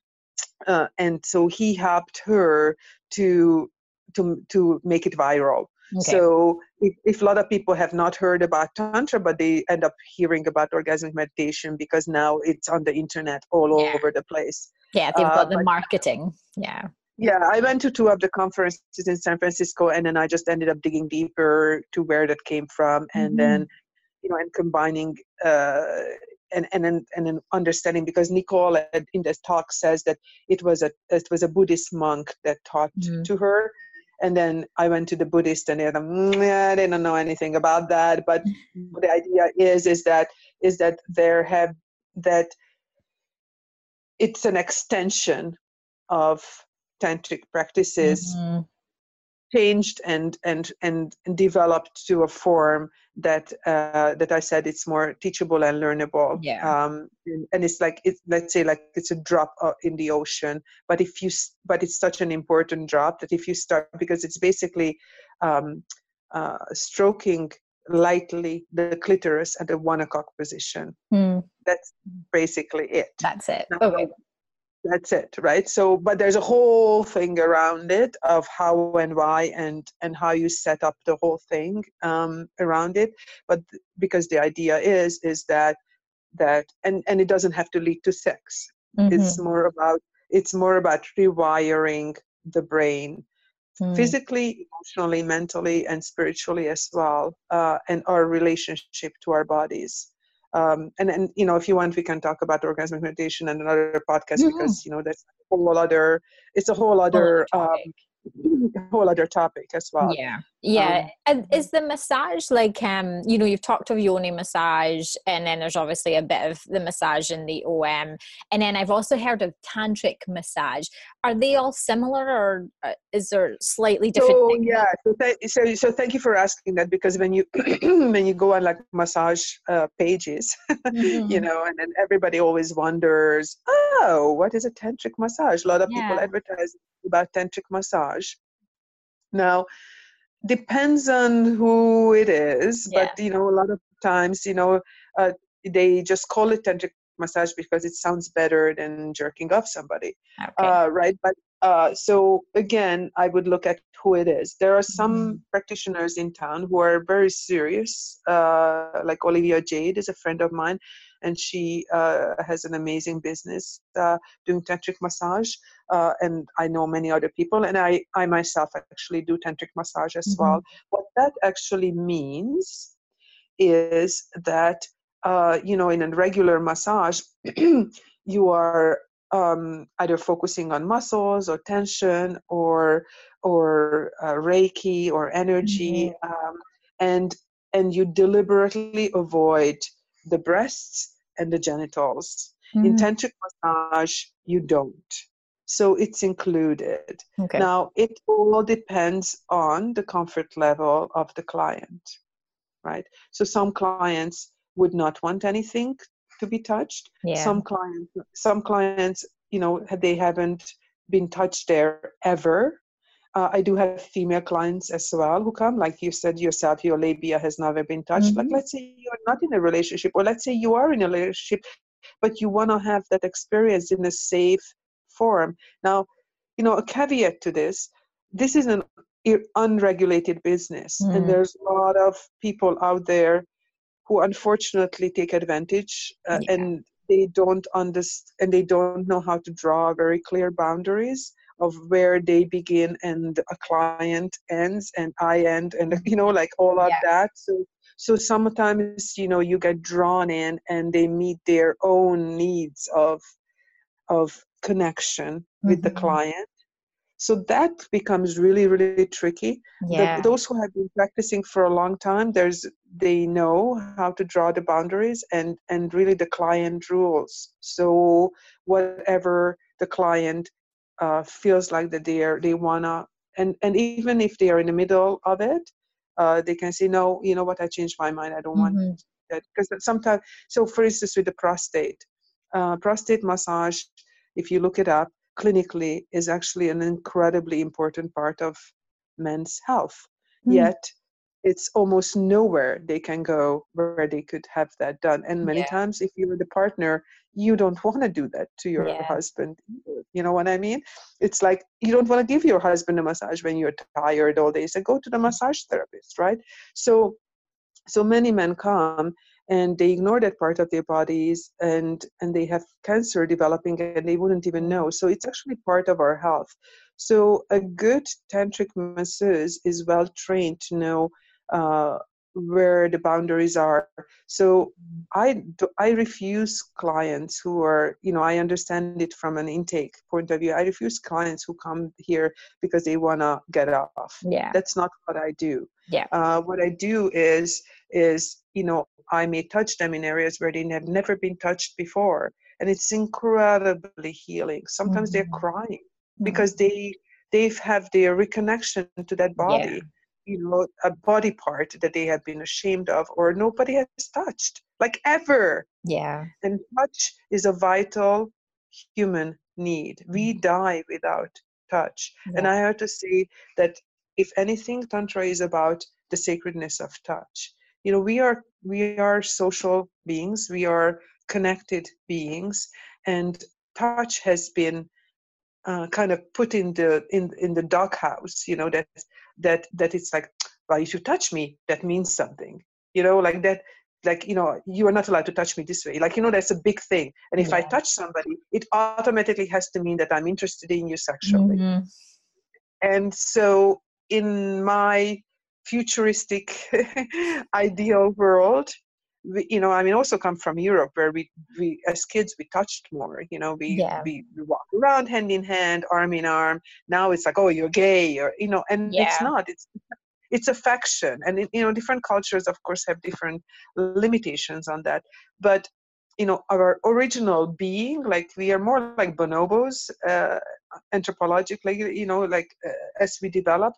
uh, and so he helped her to to to make it viral. Okay. So, if, if a lot of people have not heard about tantra, but they end up hearing about orgasmic meditation because now it's on the internet all Yeah. over the place. yeah they've uh, got the but- marketing yeah Yeah, I went to two of the conferences in San Francisco, and then I just ended up digging deeper to where that came from, and Mhm. then you know, and combining uh, and and then and then understanding because Nicole in this talk says that it was a it was a Buddhist monk that taught Mhm. to her, and then I went to the Buddhist, and they're like, "Mm, yeah, they don't know anything about that, but Mm-hmm. the idea is is that is that there have that it's an extension of tantric practices Mhm. Changed and and and developed to a form that uh, that I said it's more teachable and learnable. Yeah. Um, and, and it's like it's let's say like it's a drop uh, in the ocean, but if you but it's such an important drop that if you start because it's basically um, uh, stroking lightly the clitoris at the one o'clock position. Hmm, That's basically it that's it No, okay that's it right so but there's a whole thing around it of how and why and and how you set up the whole thing um, around it but because the idea is is that that and and it doesn't have to lead to sex it's Mhm. more about it's more about rewiring the brain Hmm. physically emotionally mentally and spiritually as well uh, and our relationship to our bodies um, and and you know if you want we can talk about orgasmic meditation and another podcast Mhm. because you know that's a whole other it's a whole other um, whole other topic as well. Yeah yeah Um, and is the massage like um you know you've talked of yoni massage and then there's obviously a bit of the massage in the om and then i've also heard of tantric massage. Are they all similar or uh, is there slightly different so yeah so, th- so so thank you for asking that because when you when you go on like massage uh, pages you Mhm. know and then everybody always wonders oh what is a tantric massage? A lot of people advertise about tantric massage. Now depends on who it is but you know a lot of times you know uh, they just call it tantric massage because it sounds better than jerking off somebody, Okay. uh, right? But uh, so again, I would look at who it is. There are some Mhm. practitioners in town who are very serious, uh, like Olivia Jade is a friend of mine, and she uh, has an amazing business uh, doing tantric massage. Uh, and I know many other people, and I, I myself actually do tantric massage as well. What that actually means is that uh, you know in a regular massage you are um, either focusing on muscles or tension or or uh, reiki or energy um, and and you deliberately avoid the breasts and the genitals in Mhm. tantric massage you don't so it's included Okay. now, it all depends on the comfort level of the client, right? So some clients would not want anything to be touched. yeah. Some clients, some clients, you know, they haven't been touched there ever. Uh, I do have female clients as well who come, like you said yourself, your labia has never been touched. Like, Mhm. let's say you're not in a relationship, or let's say you are in a relationship, but you want to have that experience in a safe form. Now, you know, a caveat to this this is an unregulated business, Mm. and there's a lot of people out there who unfortunately take advantage uh, Yeah. and they don't understand and they don't know how to draw very clear boundaries of where they begin and a client ends and I end and you know like all of Yeah. that so so sometimes you know you get drawn in and they meet their own needs of of connection with the Mhm. client so that becomes really really tricky the, Yeah. those who have been practicing for a long time there's they know how to draw the boundaries and and really the client rules so whatever the client uh, feels like that they are they wanna and and even if they are in the middle of it uh, they can say no you know what i changed my mind i don't want Mhm. that because sometimes so for instance with the prostate uh, prostate massage if you look it up clinically is actually an incredibly important part of men's health Mm. yet it's almost nowhere they can go where they could have that done. And many Yeah. times if you're the partner you don't want to do that to your Yeah. husband you know what i mean? It's like you don't want to give your husband a massage when you're tired all day so go to the mm. massage therapist right? So so many men come and they ignore that part of their bodies and and they have cancer developing and they wouldn't even know. So it's actually part of our health. So a good tantric masseuse is well trained to know uh, where the boundaries are so i do, i refuse clients who are you know i understand it from an intake point of view i refuse clients who come here because they want to get off Yeah. that's not what i do Yeah. uh, what i do is is you know i may touch them in areas where they have never been touched before and it's incredibly healing sometimes they're Mhm. crying Mhm. because they they have their reconnection to that body you know a body part that they have been ashamed of or nobody has touched like ever. Yeah. and touch is a vital human need. We die without touch. And i have to say that if anything tantra is about the sacredness of touch. You know we are we are social beings. We are connected beings. And touch has been uh, kind of put in the in in the doghouse you know that that that it's like well if you touch me that means something. You know like that like you know you are not allowed to touch me this way. Like you know that's a big thing. And if i touch somebody it automatically has to mean that i'm interested in you sexually. Mhm. and so in my futuristic ideal world we, you know i mean also come from europe where we, we as kids we touched more you know we, Yeah. we we walk around hand in hand arm in arm. Now it's like oh you're gay or you know and it's not it's it's affection. And it, you know different cultures of course have different limitations on that. But you know our original being like we are more like bonobos uh, anthropologically you know like uh, as we develop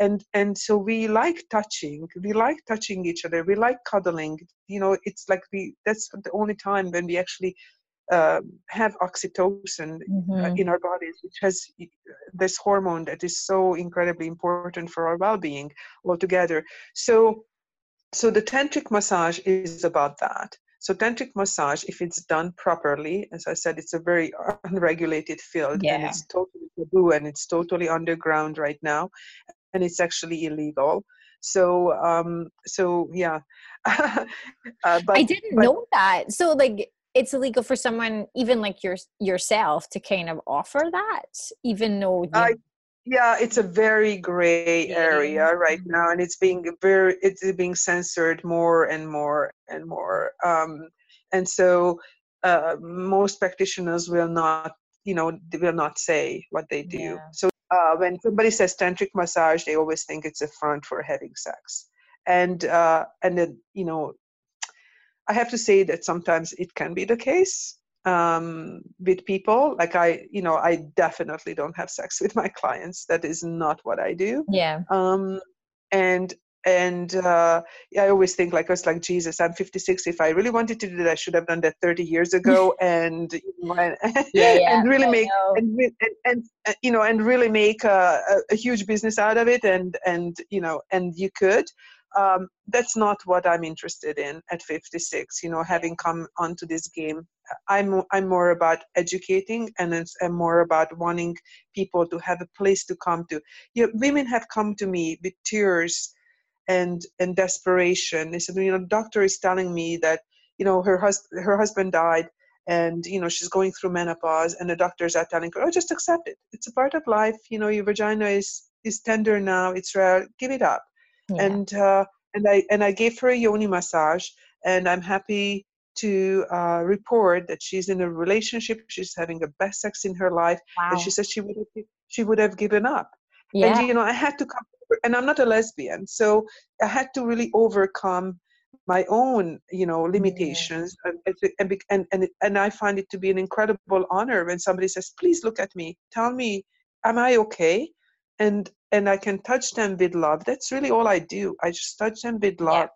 and and so we like touching we like touching each other we like cuddling you know it's like we that's the only time when we actually um, have oxytocin uh, Mhm. in our bodies which has uh, this hormone that is so incredibly important for our well-being altogether so so the tantric massage is about that So tantric massage, if it's done properly, as I said, it's a very unregulated field Yeah. and it's totally taboo and it's totally underground right now, and it's actually illegal. So, um, so yeah. uh, but I didn't but- know that. So like it's illegal for someone even like your yourself to kind of offer that even though I- yeah, it's a very gray area right now, and it's being very it's being censored more and more and more. Um, and so uh, most practitioners will not, you know, they will not say what they do. Yeah. So uh, when somebody says tantric massage, they always think it's a front for having sex, and uh, and then you know, I have to say that sometimes it can be the case um, with people. Like I, you know, I definitely don't have sex with my clients. That is not what I do. yeah Um, and and uh, I always think like us, like Jesus. I'm 56. If I really wanted to do that, I should have done that 30 years ago, and and, Yeah, yeah, and really I make and, and and uh, you know and really make a, a, huge business out of it. And and you know and you could. Um, that's not what I'm interested in at 56. You know, having come onto this game, I'm I'm more about educating, and it's I'm more about wanting people to have a place to come to. You know, women have come to me with tears and and desperation. They said, you know, the doctor is telling me that you know her husband her husband died, and you know she's going through menopause, and the doctors are telling her, oh, just accept it. It's a part of life. You know, your vagina is is tender now. It's rare. Give it up yeah. and uh, and I and I gave her a yoni massage, and I'm happy to uh, report that she's in a relationship. She's having the best sex in her life, wow and she said she would have, she would have given up. yeah And you know, I had to come, and I'm not a lesbian, so I had to really overcome my own you know limitations and and and and, and I find it to be an incredible honor when somebody says, "Please look at me, tell me, am I okay?" and and I can touch them with love. That's really all I do. I just touch them with Yeah. love.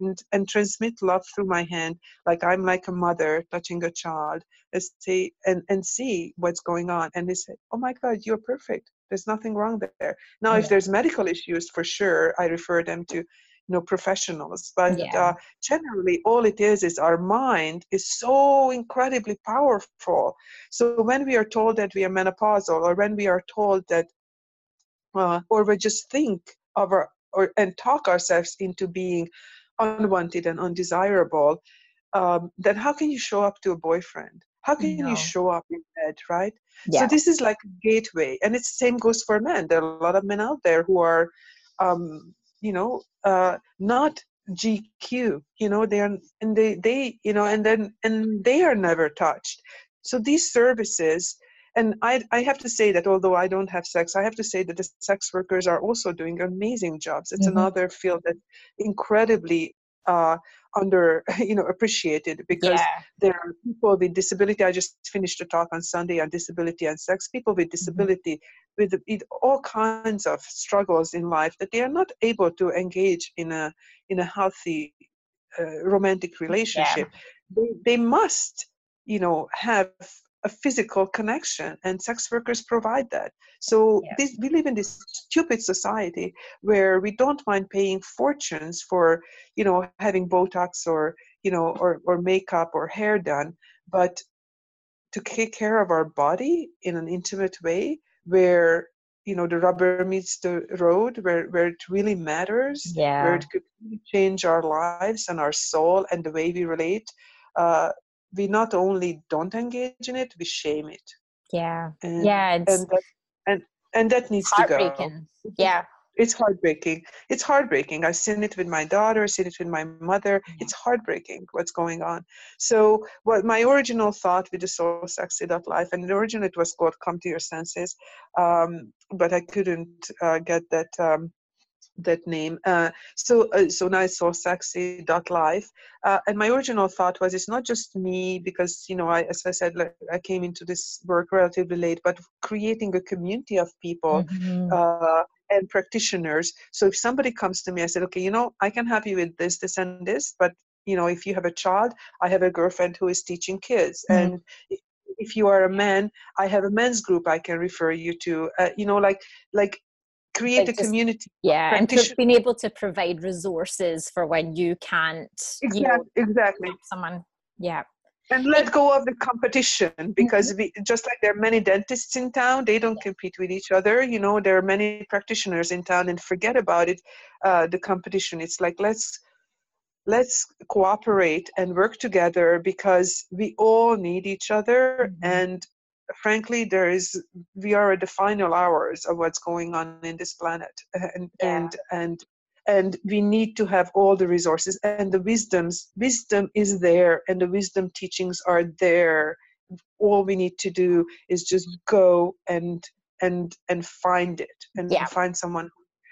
And, and transmit love through my hand like i'm like a mother touching a child and say and, and see what's going on and they say oh my god you're perfect there's nothing wrong there now Yeah. if there's medical issues for sure i refer them to you know professionals but Yeah. uh, generally all it is is our mind is so incredibly powerful so when we are told that we are menopausal or when we are told that uh, or we just think of our or and talk ourselves into being unwanted and undesirable um, then how can you show up to a boyfriend how can No. you show up in bed right yeah so this is like a gateway and it's same goes for men there are a lot of men out there who are um, you know uh, not gq you know they are and they they you know and then and they are never touched so these services and I, I have to say that although I don't have sex, I have to say that the sex workers are also doing amazing jobs. It's Mhm. another field that's incredibly uh, under, you know, appreciated because yeah there are people with disability. I just finished a talk on Sunday on disability and sex. People with disability with, with all kinds of struggles in life that they are not able to engage in a in a healthy uh, romantic relationship. They they must, you know, have a physical connection, and sex workers provide that. So Yeah. this, we live in this stupid society where we don't mind paying fortunes for, you know, having Botox or you know, or or makeup or hair done, but to take care of our body in an intimate way where you know the rubber meets the road where, where it really matters where it could really change our lives and our soul and the way we relate uh, we not only don't engage in it we shame it. Yeah. And yeah and that, and and that needs to go. heartbreaking. Yeah. It's heartbreaking. It's heartbreaking. I've seen it with my daughter I've seen it with my mother. It's heartbreaking what's going on. So what my original thought with the soul sexy life and originally it was called come to your senses um, but i couldn't uh, get that um, that name uh, so uh, so now it's soul sexy dot life uh, and my original thought was it's not just me because you know I, as i said like, i came into this work relatively late but creating a community of people Mhm. uh, and practitioners. So if somebody comes to me, I said, okay, you know, I can help you with this, this, and this, but you know, if you have a child, I have a girlfriend who is teaching kids, Mhm. and if- if you are a man, I have a men's group I can refer you to. Uh, you know, like like create like a community yeah and to being able to provide resources for when you can't exactly, you know, exactly. someone yeah and let go of the competition because mm-hmm. we, just like there are many dentists in town they don't compete with each other you know there are many practitioners in town and forget about it uh, the competition it's like let's let's cooperate and work together because we all need each other mm-hmm. and frankly there is we are at the final hours of what's going on in this planet and yeah. and and and we need to have all the resources and the wisdoms wisdom is there and the wisdom teachings are there all we need to do is just go and and and find it and yeah. find someone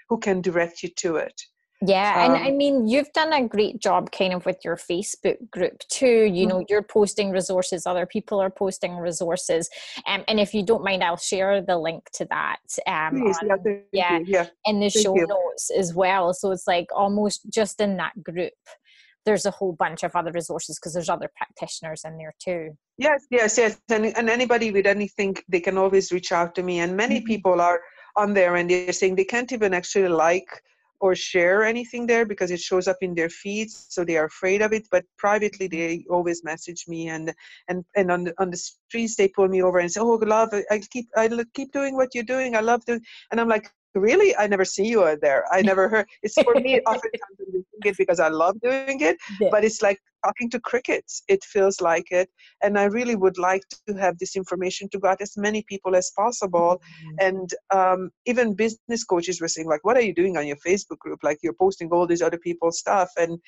who can direct you to it yeah, and I um, mean, you've done a great job kind of with your Facebook group too. You know, mm-hmm. you're posting resources, other people are posting resources. Um, and if you don't mind, I'll share the link to that um, Please, on, yeah, yeah, in the thank show you. notes as well. So it's like almost just in that group, there's a whole bunch of other resources because there's other practitioners in there too. Yes, yes, yes. And, and anybody with anything, they can always reach out to me. And many mm-hmm. people are on there and they're saying they can't even actually like or share anything there because it shows up in their feeds so they are afraid of it but privately they always message me and and and on the, on the streets they pull me over and say oh love i keep i keep doing what you're doing i love doing and i'm like really i never see you are there i never heard it's for me oftentimes i'm doing it because i love doing it yeah. but it's like talking to crickets it feels like it and i really would like to have this information to get as many people as possible mm-hmm. and um, even business coaches were saying like what are you doing on your facebook group like you're posting all these other people's stuff and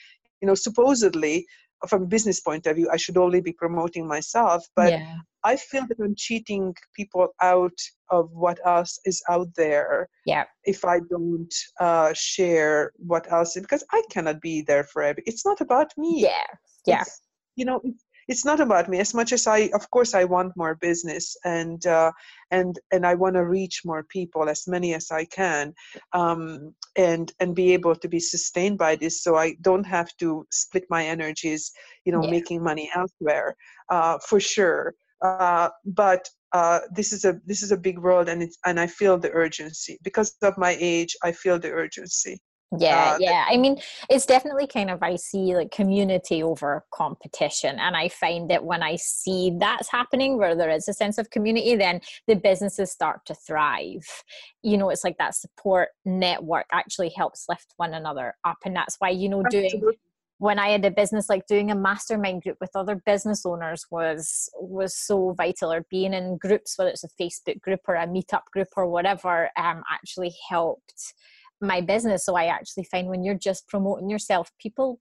you know supposedly from a business point of view, I should only be promoting myself. But yeah. I feel that I'm cheating people out of what else is out there. Yeah. If I don't uh, share what else, because I cannot be there forever. It's not about me. Yeah. Yeah. It's, you know, it's not about me as much as i of course i want more business and uh, and and i want to reach more people as many as i can um, and and be able to be sustained by this so i don't have to split my energies you know yeah. making money elsewhere uh, for sure uh, but uh, this is a this is a big world and it's and I feel the urgency. Because of my age I feel the urgency. Yeah uh, yeah. I mean it's definitely kind of i see like community over competition. And i find that when i see that's happening where there is a sense of community then the businesses start to thrive. You know it's like that support network actually helps lift one another up and that's why you know doing when I had a business, like doing a mastermind group with other business owners was was so vital. Or being in groups, whether it's a Facebook group or a meetup group or whatever, um, actually helped my business. So I actually find when you're just promoting yourself, people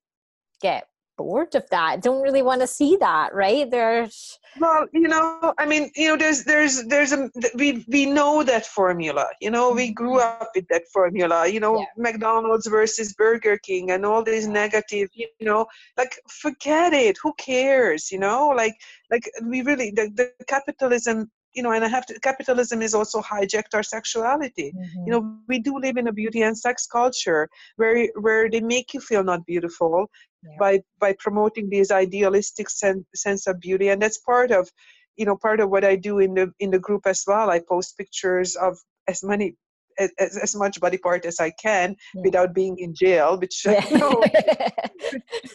get bored of that don't really want to see that right there's well you know i mean you know there's there's there's a we we know that formula you know we grew mm-hmm. up with that formula you know yeah. mcdonald's versus burger king and all these negative you know like forget it who cares you know like like we really the, the capitalism you know, and I have to, capitalism is also hijacked our sexuality. Mm-hmm. You know, we do live in a beauty and sex culture where where they make you feel not beautiful. By by promoting this idealistic sen- sense of beauty, and that's part of, you know, part of what I do in the in the group as well. I post pictures of as many as, as much body part as I can yeah. without being in jail, which yeah. you know,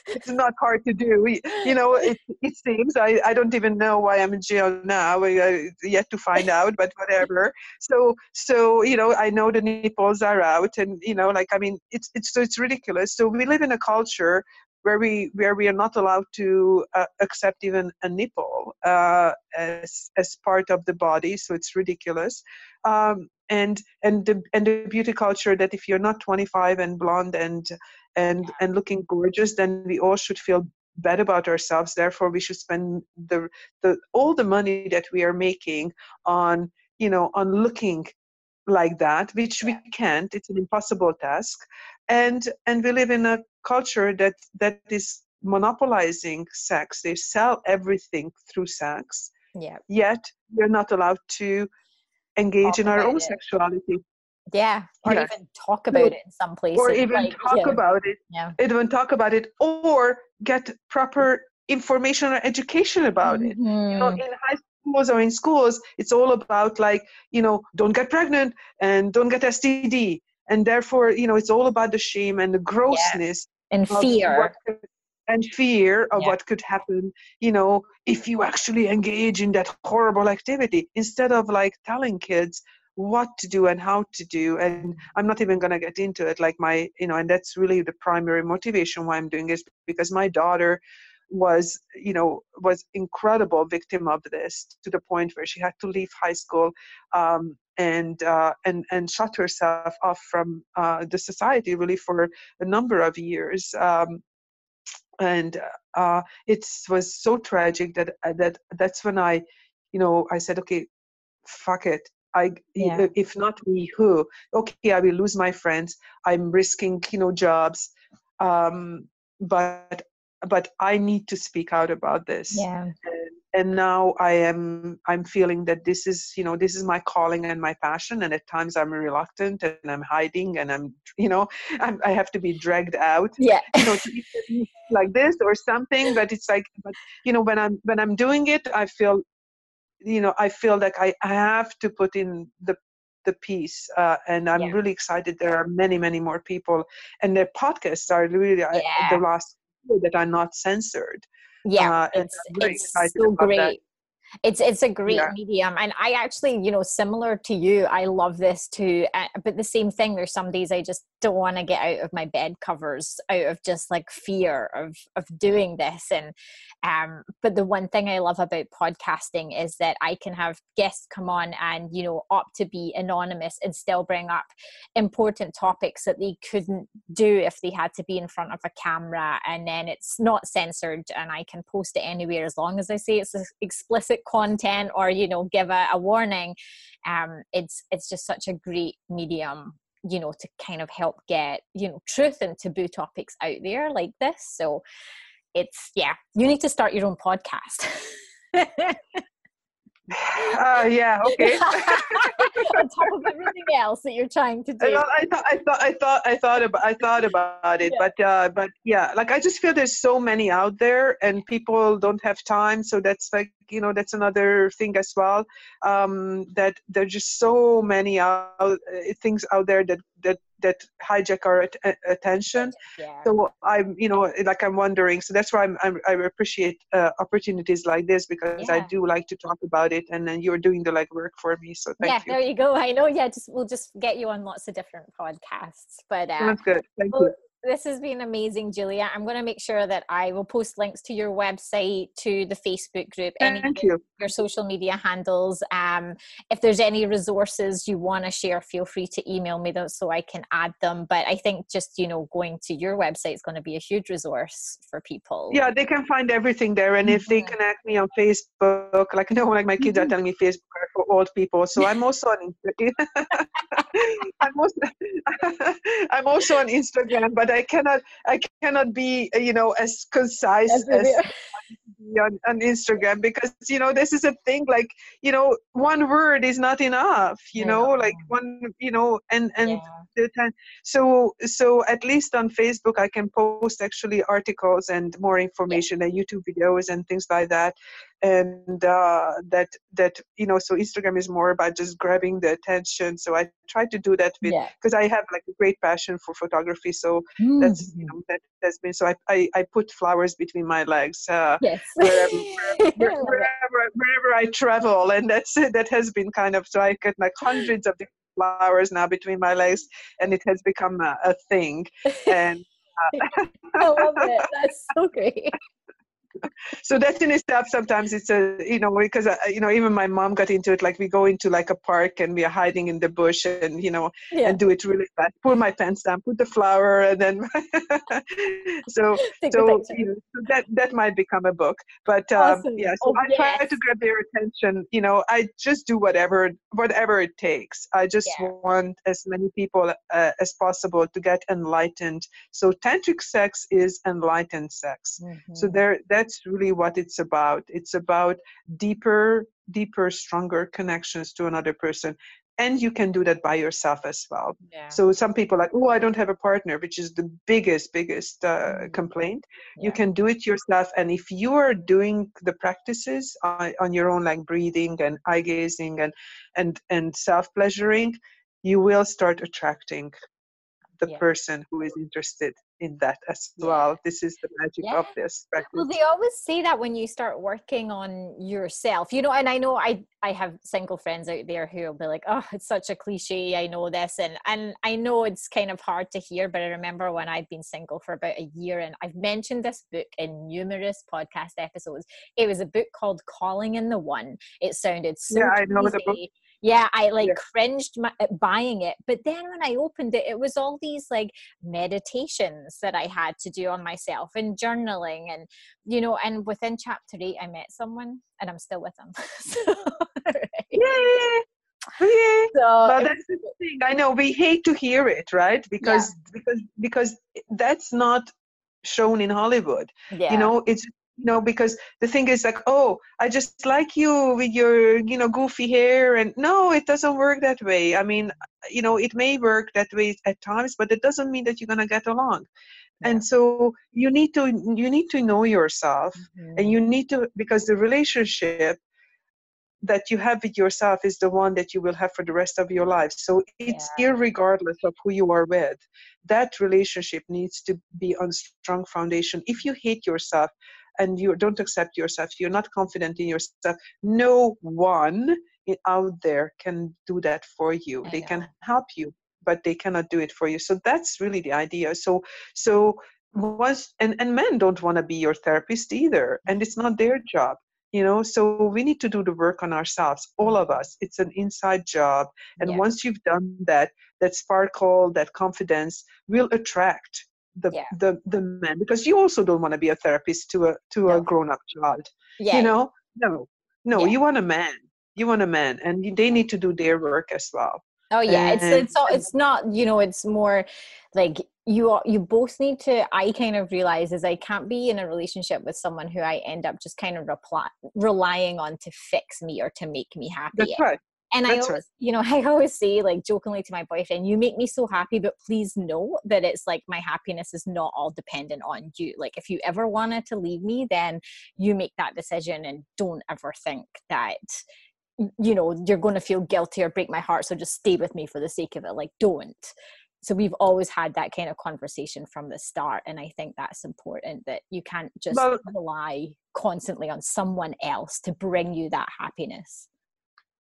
it's not hard to do. You know, it, it seems I, I don't even know why I'm in jail now. I, yet to find out, but whatever. So so you know, I know the nipples are out, and you know, like I mean, it's it's so it's ridiculous. So we live in a culture where we where we are not allowed to uh, accept even a nipple uh, as as part of the body. So it's ridiculous. Um, and and the and the beauty culture that if you're not 25 and blonde and and and looking gorgeous, then we all should feel bad about ourselves. Therefore, we should spend the the all the money that we are making on you know on looking like that which we can't it's an impossible task and and we live in a culture that that is monopolizing sex they sell everything through sex yeah yet we're not allowed to engage in our own it. sexuality yeah or yeah. even talk about it in some places or even like, talk yeah. about it yeah even talk about it or get proper information or education about mm-hmm. it you know mm-hmm. in high schools or in schools it's all about like you know don't get pregnant and don't get std and therefore you know it's all about the shame and the grossness yeah. and fear and fear of yeah. what could happen you know if you actually engage in that horrible activity instead of like telling kids what to do and how to do and i'm not even going to get into it like my you know and that's really the primary motivation why i'm doing this because my daughter was you know was incredible victim of this to the point where she had to leave high school um, and uh, and and shut herself off from uh, the society really for a number of years um, and uh, it was so tragic that uh, that that's when I you know I said okay fuck it. I yeah. if not me who? Okay I will lose my friends. I'm risking you know jobs. Um, but but I need to speak out about this yeah and, and now I am I'm feeling that this is you know this is my calling and my passion and at times I'm reluctant and I'm hiding and I'm you know I'm, i have to be dragged out yeah you know like this or something but it's like but you know when I'm when I'm doing it I feel you know i feel like i, I have to put in the the piece uh, and i'm yeah. really excited there are many many more people and their podcasts are really yeah. the last that are not censored. Yeah uh, it's, it's so great it's it's a great yeah. medium and i actually you know similar to you i love this too uh, but the same thing there's some days i just don't want to get out of my bed covers out of just like fear of of doing this and um but the one thing i love about podcasting is that i can have guests come on and you know opt to be anonymous and still bring up important topics that they couldn't do if they had to be in front of a camera and then it's not censored and i can post it anywhere as long as i say it's explicit content or you know give a, a warning um it's it's just such a great medium you know to kind of help get you know truth and taboo topics out there like this. So it's yeah you need to start your own podcast uh, yeah, okay. On top of everything else that you're trying to do. I, I thought, I thought, I thought, I thought about, I thought about it, yeah. but, uh, but yeah, like I just feel there's so many out there, and people don't have time. So that's like, you know, that's another thing as well. Um, that there's just so many out, uh, things out there that that that hijack our at- attention. Yeah. So I'm, you know, like I'm wondering. So that's why I'm, I'm i appreciate uh, opportunities like this because yeah. I do like to talk about it, and then you're doing the like work for me. So thank yeah, you. there you go. I know. Yeah, just we'll just get you on lots of different podcasts. But uh, that's good. Thank well, you this has been amazing, Julia. I'm going to make sure that I will post links to your website, to the Facebook group, Thank any you. your social media handles. Um, if there's any resources you want to share, feel free to email me those so I can add them. But I think just you know going to your website is going to be a huge resource for people. Yeah, they can find everything there, and mm-hmm. if they mm-hmm. connect me on Facebook, like you know, like my kids mm-hmm. are telling me Facebook for old people, so I'm also on Instagram. I'm also I'm also on Instagram, but I cannot I cannot be uh, you know as concise as, as on, on Instagram because you know this is a thing like you know one word is not enough you yeah. know like one you know and and yeah. so so at least on Facebook I can post actually articles and more information yeah. and YouTube videos and things like that and uh, that that you know so instagram is more about just grabbing the attention so i try to do that with because yeah. i have like a great passion for photography so mm. that's you know that has been so i i, I put flowers between my legs uh, yes. wherever, wherever, wherever, wherever, i travel and that's it that has been kind of so i get like hundreds of flowers now between my legs and it has become a, a thing and uh, I love it. That's so great so that's in itself sometimes it's a you know because uh, you know even my mom got into it like we go into like a park and we are hiding in the bush and you know yeah. and do it really fast pull my pants down put the flower and then so so, you know, so that that might become a book but um, awesome. yeah so oh, i yes. try to grab their attention you know i just do whatever whatever it takes i just yeah. want as many people uh, as possible to get enlightened so tantric sex is enlightened sex mm-hmm. so there that's that's really what it's about. It's about deeper, deeper, stronger connections to another person. and you can do that by yourself as well Yeah. so some people are like oh i don't have a partner which is the biggest biggest uh, Mhm. complaint you can do it yourself and if you are doing the practices on, on your own like breathing and eye gazing and and and self pleasuring you will start attracting the Yeah. person who is interested in that as Yeah. well this is the magic of this practice Well, they always say that when you start working on yourself, you know, and I know I I have single friends out there who will be like, "Oh, it's such a cliche. I know this," and and I know it's kind of hard to hear, but I remember when I've been single for about a year, and I've mentioned this book in numerous podcast episodes. It was a book called "Calling in the One." It sounded so Yeah, I know the book. Yeah, I like Yeah. cringed my, at buying it, but then when I opened it, it was all these like meditations that I had to do on myself and journaling and you know, and within chapter eight, I met someone and I'm still with them. so, right. Yay! Yay! so it that's the thing i know we hate to hear it right because because because that's not shown in hollywood yeah, you know it's you know because the thing is like oh i just like you with your you know goofy hair and no it doesn't work that way. I mean you know it may work that way at times but it doesn't mean that you're going to get along. Yeah. and so you need to you need to know yourself Mhm. and you need to because the relationship that you have with yourself is the one that you will have for the rest of your life. So it's irregardless of who you are with that relationship needs to be on strong foundation. If you hate yourself and you don't accept yourself. You're not confident in yourself. No one out there can do that for you. I they know. can help you but they cannot do it for you. So that's really the idea. So so once and and men don't want to be your therapist either and it's not their job you know? So we need to do the work on ourselves all of us. It's an inside job. And Yeah. once you've done that that sparkle that confidence will attract the Yeah. the the men because you also don't want to be a therapist to a to No. a grown up child yeah, you know no no Yeah. you want a man you want a man and you- they need to do their work as well Oh yeah, it's And- it's all, it's not you know it's more like you are, you both need to. I kind of realize is I can't be in a relationship with someone who I end up just kind of reply, relying on to fix me or to make me happy. that's right And I That's always, you know, I always say like jokingly to my boyfriend, "You make me so happy, but please know that it's like my happiness is not all dependent on you. Like if you ever wanted to leave me, then you make that decision, and don't ever think that." you know you're going to feel guilty or break my heart so just stay with me for the sake of it like don't so we've always had that kind of conversation from the start and i think that's important that you can't just Well- rely constantly on someone else to bring you that happiness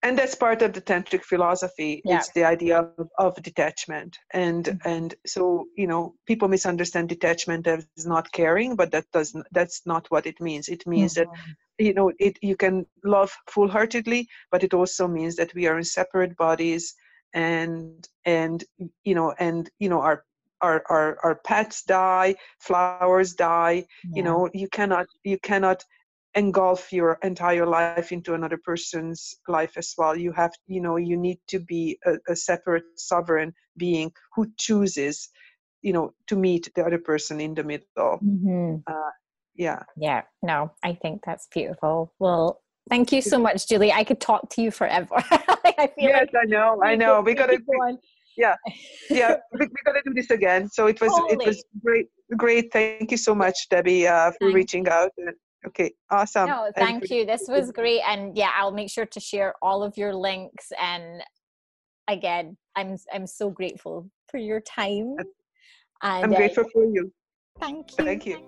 and that's part of the tantric philosophy Yeah. it's the idea of, of detachment and Mhm. and so you know people misunderstand detachment as not caring but that doesn't that's not what it means it means that Mhm. you know it you can love full-heartedly but it also means that we are in separate bodies and and you know and you know our our our, our pets die flowers die you know you cannot you cannot engulf your entire life into another person's life as well. You have you know you need to be a, a separate sovereign being who chooses you know to meet the other person in the middle. Mhm. yeah. Yeah no i think that's beautiful. Well thank you so much julie. I could talk to you forever. I feel yes like i know i know. we gotta go on. yeah yeah we, we gotta do this again. So it was it was great great. Thank you so much debbie uh, for Thank reaching out okay awesome No, thank you. This was great, and yeah, I'll make sure to share all of your links. And again, I'm I'm so grateful for your time. And i'm uh, grateful for you Thank you. thank you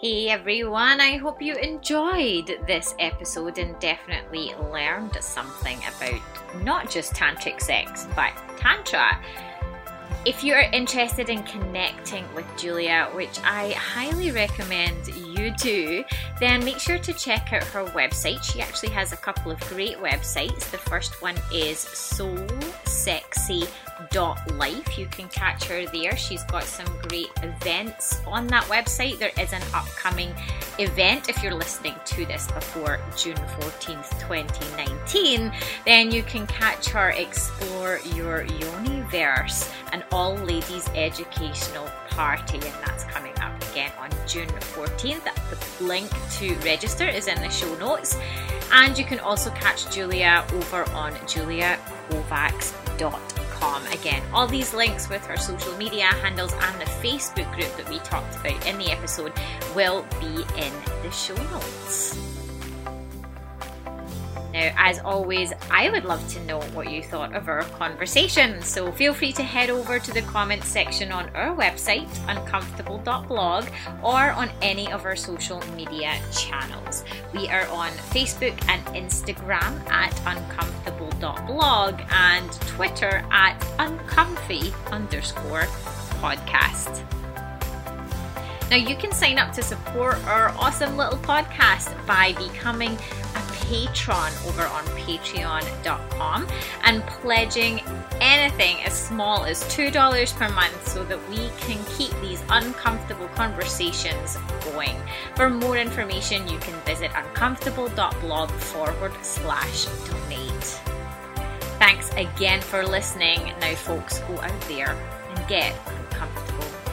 Hey everyone, I hope you enjoyed this episode and definitely learned something about not just tantric sex, but tantra. If you are interested in connecting with Julia, which I highly recommend you do, then make sure to check out her website. She actually has a couple of great websites. The first one is soulsexy.life. You can catch her there. She's got some great events on that website. There is an upcoming event if you're listening to this before June 14th, 2019. Then you can catch her explore your Yoniverse, an all ladies educational party, and that's coming again on June 14th. The link to register is in the show notes. And you can also catch Julia over on Julia kovacs.com. Again, all these links with her social media handles and the Facebook group that we talked about in the episode will be in the show notes. Now, as always, I would love to know what you thought of our conversation, so feel free to head over to the comments section on our website, uncomfortable.blog, or on any of our social media channels. We are on Facebook and Instagram at uncomfortable.blog and Twitter at uncomfy underscore podcast. Now, you can sign up to support our awesome little podcast by becoming a patron over on patreon.com and pledging anything as small as $2 per month so that we can keep these uncomfortable conversations going. For more information, you can visit uncomfortable.blog forward slash donate. Thanks again for listening. Now, folks, go out there and get uncomfortable.